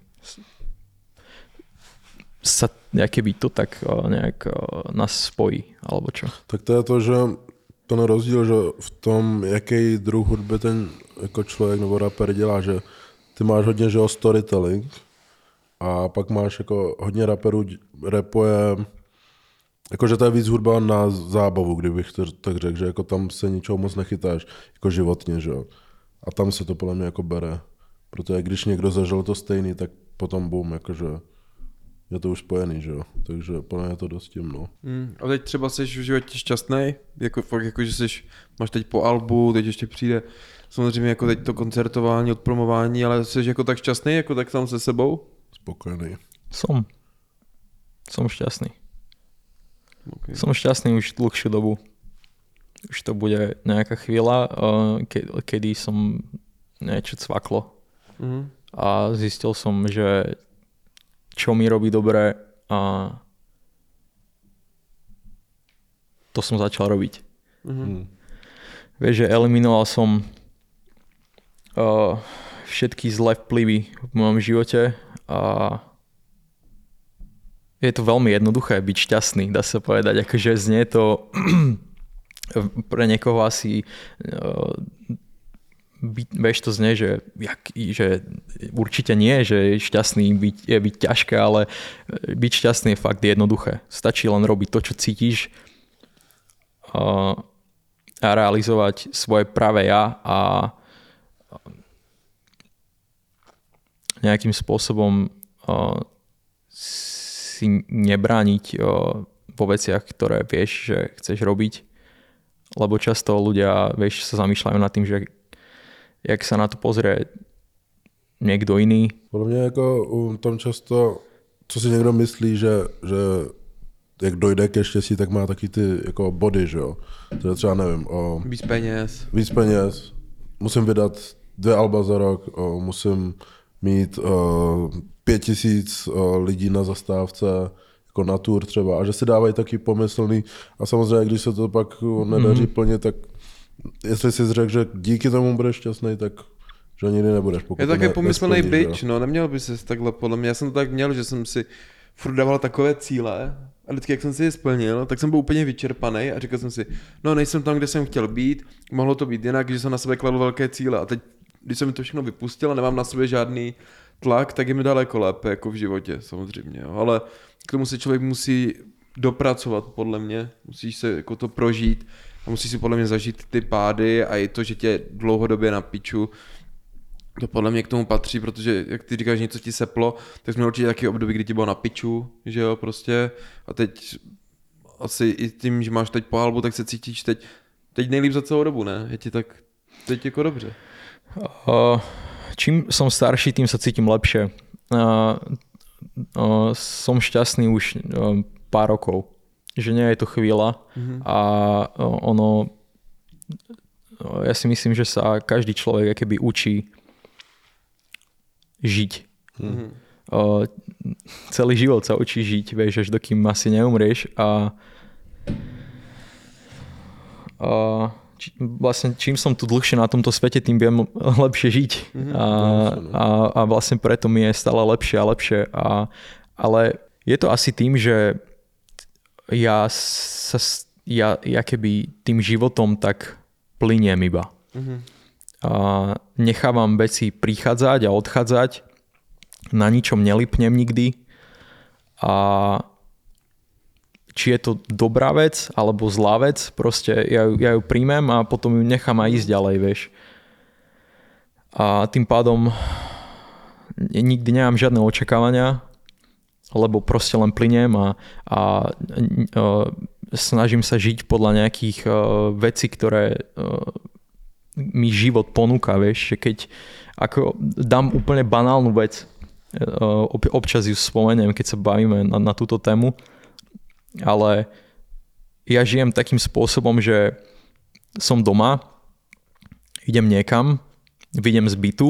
sa keby to tak eh, nejak eh, nás spojí, alebo čo. Tak to je to, že ten rozdíl, že v tom, jaký druh hudby ten jako člověk nebo rapper dělá, že ty máš hodně, že jo, storytelling a pak máš jako hodně rapperů d- rapuje, jakože to je víc hudba na zábavu, kdybych to tak řekl, že jako tam se ničeho moc nechytáš, jako životně, že jo. A tam se to podle mě jako bere. Protože když někdo zažil to stejný, tak potom boom, jakože je to už spojený, že jo. Takže podle mě je to dost tím, no. Hmm. A teď třeba jsi v životě šťastný, jako fakt jako, že jsi, máš teď po albu, teď ještě přijde samozřejmě jako teď to koncertování, odpromování, ale jsi jako tak šťastný, jako tak sám se sebou? Spokojený. Som. Som šťastný. Okay. Som šťastný už dlhšiu dobu. Už to bude nejaká chvíľa, eh, ke- kedy som niečo cvaklo. Mhm. A zistil som, že čo mi robí dobre a to som začal robiť. Mhm. Vieš, že eliminoval som uh, všetky zlé vplyvy v mojom živote a je to veľmi jednoduché byť šťastný, dá sa povedať. Akože znie to pre niekoho asi uh, byť, vieš to znie, že, jak, že určite nie, že šťastný byť, je byť ťažké, ale byť šťastný je fakt jednoduché. Stačí len robiť to, čo cítiš uh, a realizovať svoje pravé ja a nejakým spôsobom uh, si nebrániť vo veciach, ktoré vieš, že chceš robiť. Lebo často ľudia, vieš, sa zamýšľajú nad tým, že jak sa na to pozrie niekto iný. Podle mě jako u tom často, co si někdo myslí, že, že jak dojde ke štěstí, tak má taky ty jako body, že jo. To je třeba, nevím, o Víc peněz. víc peněz, musím vydat dvě alba za rok, o, musím mít o, pět tisíc o, lidí na zastávce, jako na tour třeba a že si dávají taky pomyslný a samozřejmě, když se to pak nedaří mm-hmm. plně, tak jestli si řekl, že díky tomu budeš šťastný, tak že nikdy nebudeš. Pokud Je to také pomyslný jo. no, neměl by se takhle, podle mě, já jsem to tak měl, že jsem si furt dával takové cíle a vždycky, jak jsem si je splnil, tak jsem byl úplně vyčerpaný a říkal jsem si, no nejsem tam, kde jsem chtěl být, mohlo to být jinak, že jsem na sebe kladl velké cíle a teď, když jsem to všechno vypustil a nemám na sobě žádný tlak, tak je mi daleko lépe jako v životě, samozřejmě, jo. ale k tomu se člověk musí dopracovat, podle mě, musíš se jako to prožít a musíš si podle mě zažít ty pády a i to, že tě dlouhodobě na piču, to podle mě k tomu patří, protože jak ty říkáš, něco ti seplo, tak jsme určitě taky období, kdy ti bylo na piču, že jo, prostě. A teď asi i tím, že máš teď pohalbu, tak se cítíš teď, teď nejlíp za celou dobu, ne? Je ti tak teď jako dobře. Čím som starší, tým sa cítim lepšie. Som šťastný už pár rokov. Že nie je to chvíľa a uh, ono ja si myslím, že sa každý človek keby učí žiť. Mhm. Uh, celý život sa učí žiť, vieš, až dokým asi neumrieš a uh, či, vlastne čím som tu dlhšie na tomto svete, tým viem lepšie žiť. A, a, a vlastne preto mi je stále lepšie a lepšie. A, ale je to asi tým, že ja sa ja, ja keby tým životom tak plyniem iba. A nechávam veci prichádzať a odchádzať. Na ničom nelipnem nikdy. A či je to dobrá vec alebo zlá vec, proste ja, ja ju príjmem a potom ju nechám aj ísť ďalej, vieš. A tým pádom nikdy nemám žiadne očakávania, lebo proste len plyniem a, a, a snažím sa žiť podľa nejakých uh, vecí, ktoré uh, mi život ponúka, vieš, že keď ako dám úplne banálnu vec, uh, ob- občas ju spomeniem, keď sa bavíme na, na túto tému, ale ja žijem takým spôsobom, že som doma, idem niekam, vyjdem z bytu,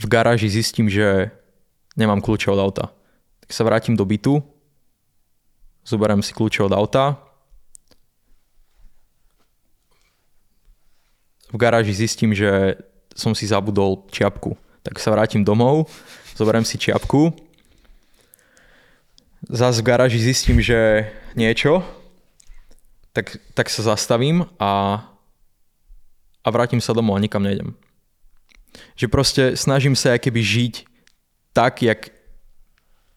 v garáži zistím, že nemám kľúče od auta. Tak sa vrátim do bytu, zoberiem si kľúče od auta, v garáži zistím, že som si zabudol čiapku. Tak sa vrátim domov, zoberiem si čiapku, zás v garáži zistím, že niečo, tak, tak sa zastavím a, a vrátim sa domov a nikam nejdem. Že proste snažím sa keby žiť tak, jak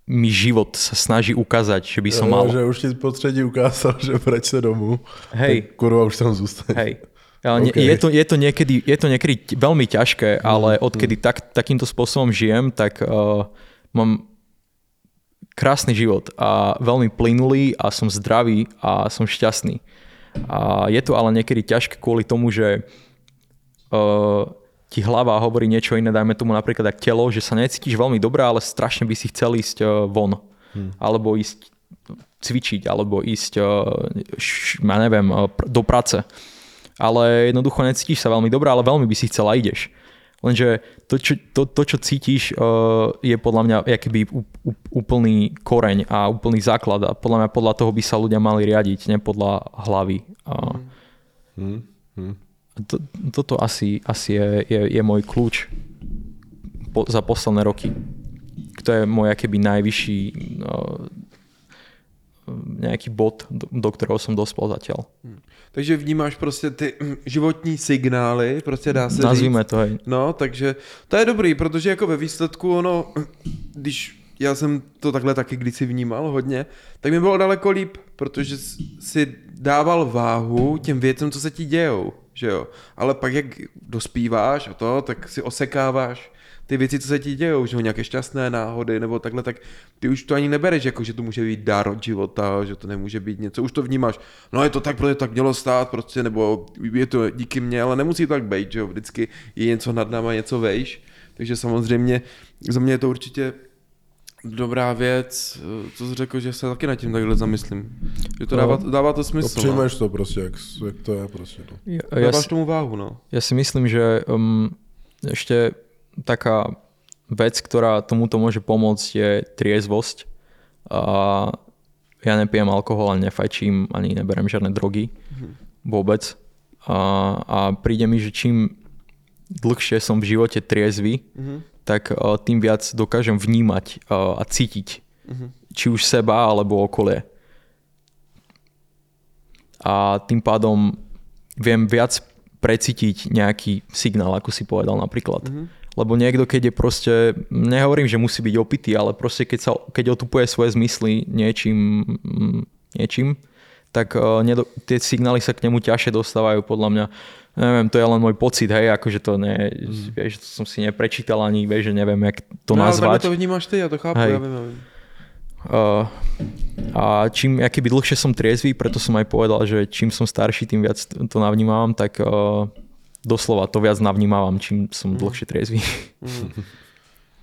mi život sa snaží ukázať, že by som mal. Že už ti potředí ukázal, že vrať se domů. Hej. Tak kurva, už tam zůstaň. Hej. Ale ne, OK. je, to, je, to niekedy, je to niekedy veľmi ťažké, ale odkedy tak, takýmto spôsobom žijem, tak uh, mám krásny život a veľmi plynulý a som zdravý a som šťastný. A je to ale niekedy ťažké kvôli tomu, že uh, ti hlava hovorí niečo iné, dajme tomu napríklad ak telo, že sa necítiš veľmi dobré, ale strašne by si chcel ísť uh, von. Alebo ísť cvičiť, alebo ísť, uh, š, ja neviem, uh, do práce ale jednoducho necítiš sa veľmi dobre, ale veľmi by si chcel a ideš. Lenže to, čo, to, to, čo cítiš, uh, je podľa mňa jakýby úplný koreň a úplný základ a podľa mňa podľa toho by sa ľudia mali riadiť, ne podľa hlavy. A to, toto asi, asi je, je, je môj kľúč po, za posledné roky. To je môj akýby najvyšší uh, nejaký bod, do, do ktorého som dospel zatiaľ. Takže vnímáš prostě ty mm, životní signály, prostě dá se říct. Nazvíme to, hej. No, takže to je dobrý, protože jako ve výsledku ono, když já jsem to takhle taky kdysi vnímal hodně, tak mi bylo daleko líp, protože si dával váhu těm věcem, co se ti dějou, že jo. Ale pak jak dospíváš a to, tak si osekáváš ty věci, co se ti dějou, že nějaké šťastné náhody nebo takhle, tak ty už to ani nebereš, jako že to může být dar od života, že to nemůže být něco, už to vnímáš, no je to tak, protože to tak mělo stát prostě, nebo je to díky mně, ale nemusí to tak být, že jo, vždycky je něco nad náma, něco vejš, takže samozřejmě za mě je to určitě dobrá věc, co jsi řekl, že se taky nad tím takhle zamyslím, že to No, dává, dává to To smysl, no. přijmeš to prostě, jak, jak to je prostě. No. Ja, ja, dáváš si, tomu váhu, no. ja si myslím, že um, ešte taká vec, ktorá tomuto môže pomôcť je triezvosť. A ja nepijem alkohol, ani nefajčím, ani neberem žiadne drogy. Vôbec. A, a príde mi, že čím dlhšie som v živote triezvy, tak a, tým viac dokážem vnímať a, a cítiť. Či už seba, alebo okolie. A tým pádom viem viac precítiť nejaký signál, ako si povedal napríklad. Lebo niekto, keď je proste, nehovorím, že musí byť opitý, ale proste keď, sa, keď otupuje svoje zmysly niečím, niečím tak uh, nedo, tie signály sa k nemu ťažšie dostávajú podľa mňa. Neviem, to je len môj pocit, hej, akože to ne, mm. vieš, to som si neprečítal ani, vieš, že neviem, jak to no, nazvať. takhle to vnímáš ty, ja to chápu, Hej. ja viem, ja viem. Uh, a čím, aký by dlhšie som triezvý, preto som aj povedal, že čím som starší, tým viac to navnímavam, tak uh, doslova to viac navnímavam, čím som dlhšie triezvý.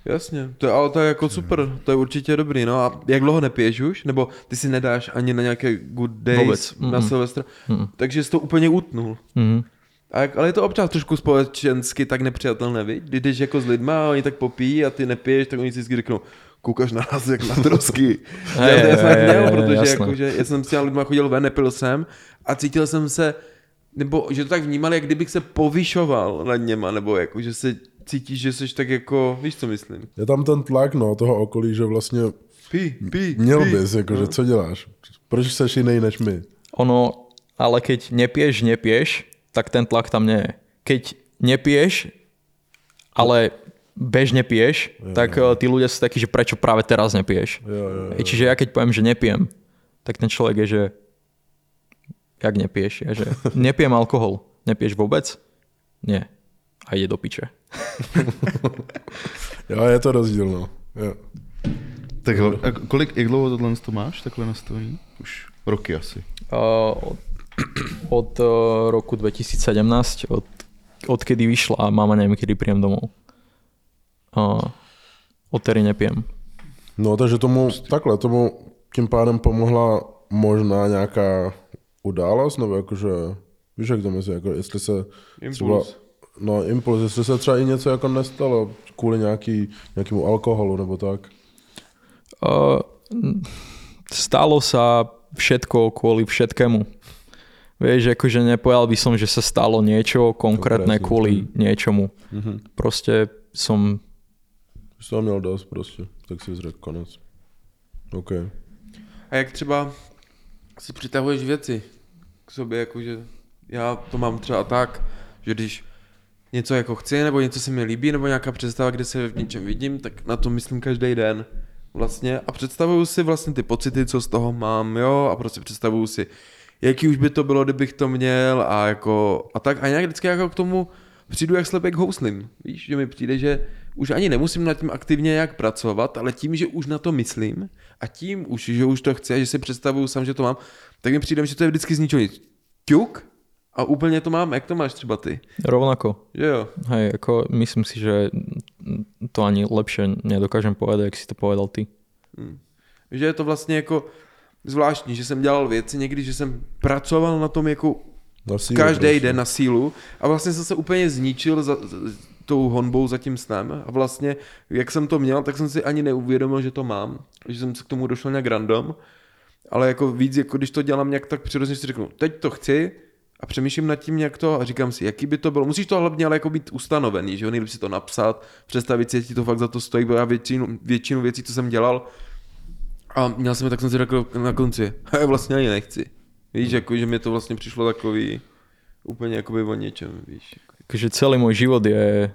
Jasně, to je, ale to je jako super, to je určitě dobrý, no a jak dlouho nepiješ už? Nebo ty si nedáš ani na nějaké good days Vůbec, na mm-mm. Silvestra? Mm. Takže jsi to úplně utnul. Mhm. A jak, ale je to občas trošku společensky tak nepřijatelné, viď? Když jdeš jako s lidma a oni tak popíjí a ty nepiješ, tak oni si vždycky řeknou, koukáš na nás jak na trosky. já já tak měl, hej, protože jasné. jakože, já jsem s těma lidma chodil ven, nepil jsem a cítil jsem se, nebo že to tak vnímal, jak kdybych se povyšoval nad něma, nebo jako, že se cítíš, že jsi tak jako, víš co myslím? Je tam ten tlak, no, toho okolí, že vlastně Pí, pí, měl pí. bys, jakože, co děláš? Proč jsi jiný než my? Ono, ale keď nepieš, nepieš, tak ten tlak tam nie je. Keď nepiješ, ale bežne piješ, tak eh, tí ľudia sú takí, že prečo práve teraz nepiješ. Jo, jo, jo. Čiže ja keď poviem, že nepijem, tak ten človek je, že jak nepiješ? Ja, že nepijem alkohol. Nepiješ vôbec? Nie. A ide do piče. Jo, je to rozdíl, no. Jo. Tak a kolik, jak dlouho tohle to máš takhle nastavený? Už roky asi. Uh, od, od uh, roku 2017, od, odkedy vyšla a mama neviem, kedy príjem domov. Uh, odtedy nepijem. No, takže tomu, takhle, tomu tím pádem pomohla možná nějaká událost, nebo jakože, víš, jak to myslím, jako jestli se Impuls. třeba, no impuls, jestli se třeba i něco jako nestalo kvůli nějaký, nějakému alkoholu nebo tak. Uh, stalo sa všetko kvôli všetkému. Vieš, akože nepovedal by som, že sa stalo niečo konkrétne Konkrétne, kvôli mm. niečomu. Mhm. Proste som... Už jsem měl dost prostě, tak si řekl konec. OK. A jak třeba si přitahuješ věci k sobě, jakože já to mám třeba tak, že když něco jako chci, nebo něco se mi líbí, nebo nějaká představa, kde se v něčem vidím, tak na to myslím každý den vlastně. A představuju si vlastně ty pocity, co z toho mám, jo, a prostě představuju si, jaký už by to bylo, kdybych to měl a jako, a tak. A nějak vždycky jako k tomu přijdu jak slepek houslím, víš, že mi přijde, že už ani nemusím nad tím aktivně jak pracovat, ale tím, že už na to myslím a tím už, že už to chci a že si představuju sám, že to mám, tak mi přijde, že to je vždycky z ničeho nic. Ťuk a úplně to mám, jak to máš třeba ty, Rovnako. že jo? Hej, ako myslím si, že to ani lepšie nedokážem povedať, jak si to povedal ty. Že je to vlastně jako zvláštní, že jsem dělal věci někdy, že jsem pracoval na tom jako Na sílu každý den na sílu a vlastně jsem se úplně zničil za, za, tou honbou za tím snem a vlastně, jak jsem to měl, tak jsem si ani neuvědomil, že to mám, že jsem se k tomu došel nějak random, ale jako víc, jako když to dělám nějak tak přirozeně, si řeknu, teď to chci a přemýšlím nad tím nějak to a říkám si, jaký by to bylo. Musíš to hlavně ale jako být ustanovený, že jo, nejlepší si to napsat, představit si, jestli to fakt za to stojí, bo já většinu, většinu věcí, co jsem dělal, a měl jsem je, tak jsem si řekl na konci, já vlastně ani nechci. Víš, jako, že mi to vlastně přišlo takový úplně jakoby o něčem, víš. Takže celý môj život je,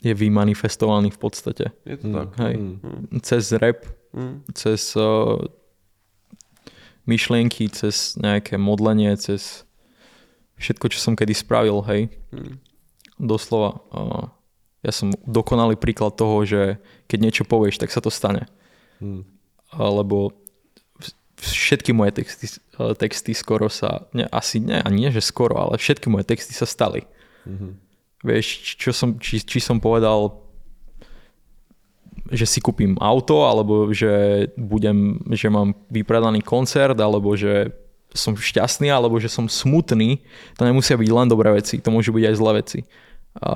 je vymanifestovaný v podstate. Je to tak. Hej. Hm, Cez rap, hm. cez uh, myšlienky, cez nejaké modlenie, cez všetko, čo som kedy spravil, hej. Hm. Doslova. Uh, ja som dokonalý príklad toho, že keď niečo povieš, tak sa to stane. Hm. Lebo v- všetky moje texty, texty skoro sa, ne, asi ne, a nie, že skoro, ale všetky moje texty sa stali. Vieš, či- čo som, či, či som povedal, že si kúpim auto, alebo že budem, že mám vypredaný koncert, alebo že som šťastný, alebo že som smutný, to nemusia byť len dobré veci, to môžu byť aj zlé veci. A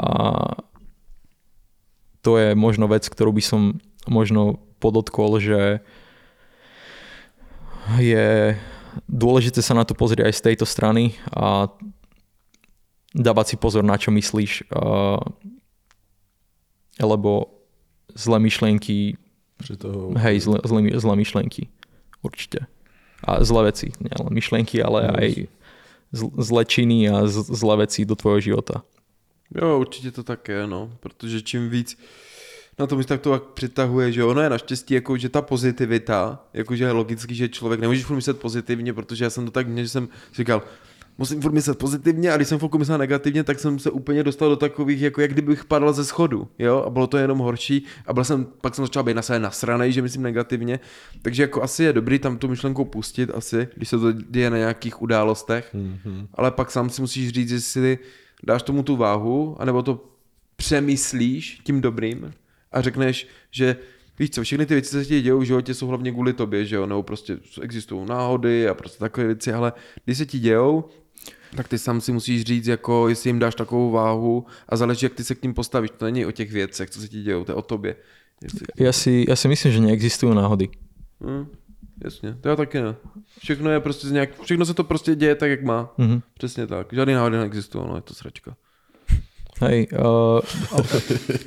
to je možno vec, ktorú by som možno podotkol, že je dôležité sa na to pozrieť aj z tejto strany a dávať si pozor, na čo myslíš, uh, lebo zlé myšlienky, Při toho... hej, zlé, zlé, zlé myšlienky, určite. A zlé veci, nielen myšlienky, ale Yes. aj zl- zlé činy a zlé veci do tvojho života. Jo, určitě to tak je, no, protože čím víc na tom tak to tak přitahuje, že ono je naštěstí, jako, že ta pozitivita, jakože je logicky, že člověk nemůže furt myslet pozitivně, protože já jsem to tak měl, že jsem říkal, musím furt myslet pozitivně a když jsem furt myslel negativně, tak jsem se úplně dostal do takových, jako jak kdybych padl ze schodu, jo, a bylo to jenom horší. A byl jsem, pak jsem začal být na sebe nasranej, že myslím negativně, takže jako asi je dobrý tam tu myšlenku pustit asi, když se to děje na nějakých událostech, Mhm. ale pak sám si musíš říct, jestli dáš tomu tu váhu, anebo to přemyslíš tím dobrým a řekneš, že víš co, všechny ty věci, co se ti dějou v životě, jsou hlavně kvůli tobě, že jo, nebo prostě existují náhody a prostě takové věci, ale když se ti dějou, tak ty sám si musíš říct, jako jestli jim dáš takovou váhu a záleží, jak ty se k ním postavíš. To není o těch věcech, co se ti dějou, to je o tobě. Jestli... Ja si, ja si myslím, že neexistujú náhody. Hm, jasně, to já taky ne. Všechno je prostě nějak, všechno se to prostě děje tak, jak má. Mhm. Přesně tak. Žádný náhody neexistují, no je to sračka. Hej, uh,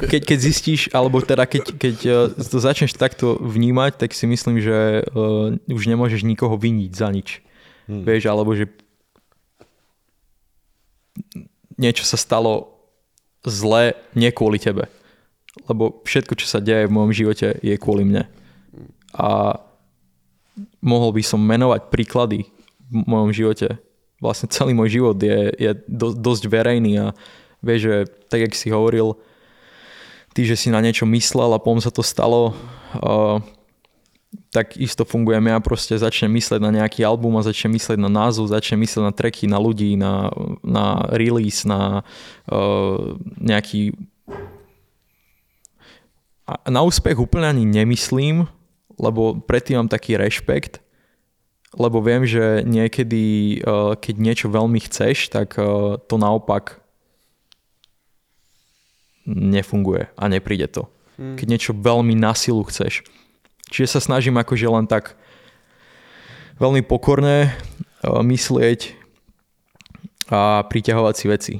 keď, keď zistíš, alebo teda keď, keď uh, to začneš takto vnímať, tak si myslím, že uh, už nemôžeš nikoho viniť za nič. Hmm. Vieš, alebo že niečo sa stalo zle nie kvôli tebe. Lebo všetko, čo sa deje v mojom živote, je kvôli mne. A mohol by som menovať príklady v mojom živote. Vlastne celý môj život je, je do, dosť verejný a vieš, že tak, jak si hovoril, ty, že si na niečo myslel a potom sa to stalo, uh, tak isto fungujem ja proste začnem mysleť na nejaký album a začnem mysleť na názov, začnem mysleť na tracky, na ľudí, na, na release, na uh, nejaký a na úspech úplne ani nemyslím, lebo predtým mám taký rešpekt, lebo viem, že niekedy, uh, keď niečo veľmi chceš, tak uh, to naopak nefunguje a nepríde to. Keď niečo veľmi na silu chceš. Čiže sa snažím akože len tak veľmi pokorne uh, myslieť a priťahovať si veci.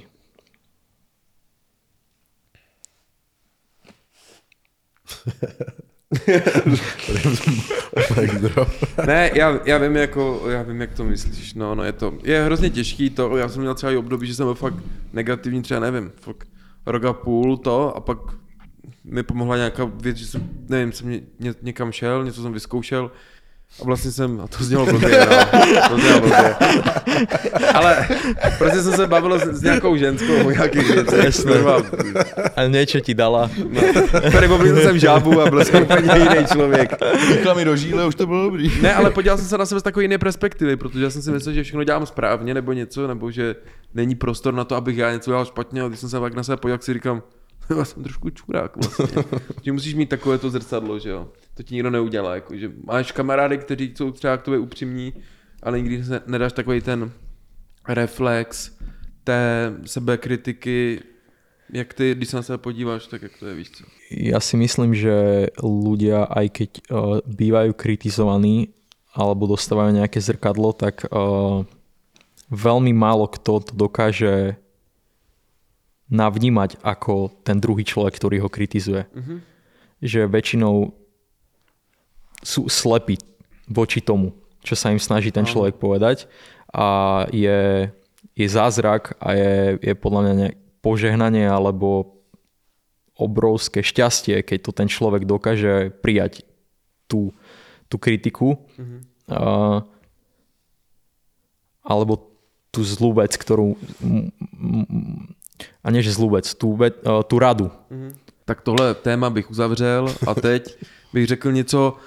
Ne, já, já, vím, jako, já vím, jak to myslíš. No, no, je to, je hrozně těžký to, já jsem měl třeba i období, že jsem byl fakt negativní, třeba nevím, fakt rok a půl to a pak mi pomohla nějaká věc, že jsem, nevím, jsem ně, ně, někam šel, něco jsem vyzkoušel a vlastně jsem, a to znělo blbě, no, to znělo blbě. Ale prostě jsem se bavil s, s nějakou ženskou o nějakých věcech, A niečo ti dala. no, Prybobl jsem žábu a byl jsem úplně jiný člověk. Píchla mi do žíle, už to bylo dobrý. Ne, ale podíval jsem se na sebe z takové jiné perspektivy, protože já jsem si myslel, že všechno dělám správně nebo něco, nebo že není prostor na to, abych já něco dělal špatně, ale když jsem se pak na sebe podíval, si říkám, já jsem trošku čurák vlastně. že musíš mít takové to zrcadlo, že jo. To ti nikdo neudělá, jako, že máš kamarády, kteří jsou třeba k tobě upřímní, ale nikdy se nedáš takový ten reflex té sebekritiky, jak ty, když se na sebe podíváš, tak jak to je, víš co. Ja si myslím, že ľudia, aj keď uh, bývajú kritizovaní alebo dostávajú nejaké zrkadlo, tak uh, veľmi málo kto to dokáže navnímať ako ten druhý človek, ktorý ho kritizuje. Mhm. Že väčšinou sú slepí voči tomu, čo sa im snaží ten človek povedať a je, je zázrak a je, je podľa mňa požehnanie alebo obrovské šťastie, keď to ten človek dokáže prijať tú, tú kritiku Mhm. uh, alebo tú zlú vec, ktorú m- m- a nie že zlú vec, tú, ve, uh, tú radu. Tak tohle téma bych uzavřel a teď bych řekl něco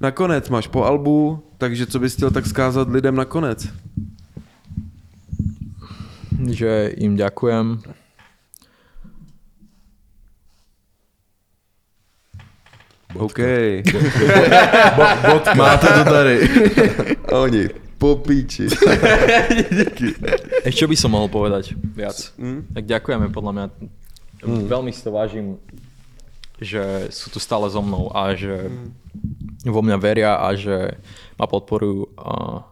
nakonec. Máš po albu, takže co bys chtěl tak skázat lidem nakonec? Že im ďakujem. OK. Máte to tady. Oni, po píči. Ešte čo by som mohol povedať viac? Hm? Tak ďakujeme podľa mňa. Veľmi si to vážim že sú tu stále so mnou a že vo mňa veria a že ma podporujú. A...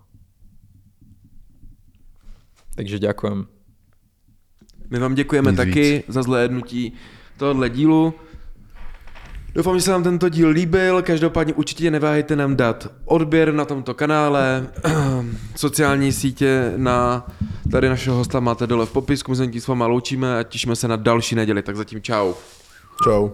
Takže ďakujem. My vám děkujeme Nic taky za zhlédnutí tohohle dílu. Doufám, že se vám tento díl líbil, každopádně určitě neváhejte nám dát odběr na tomto kanále, sociální sítě na tady našeho hosta máte dole v popisku, my se s váma loučíme a těšíme se na další neděli, tak zatím čau. Čau.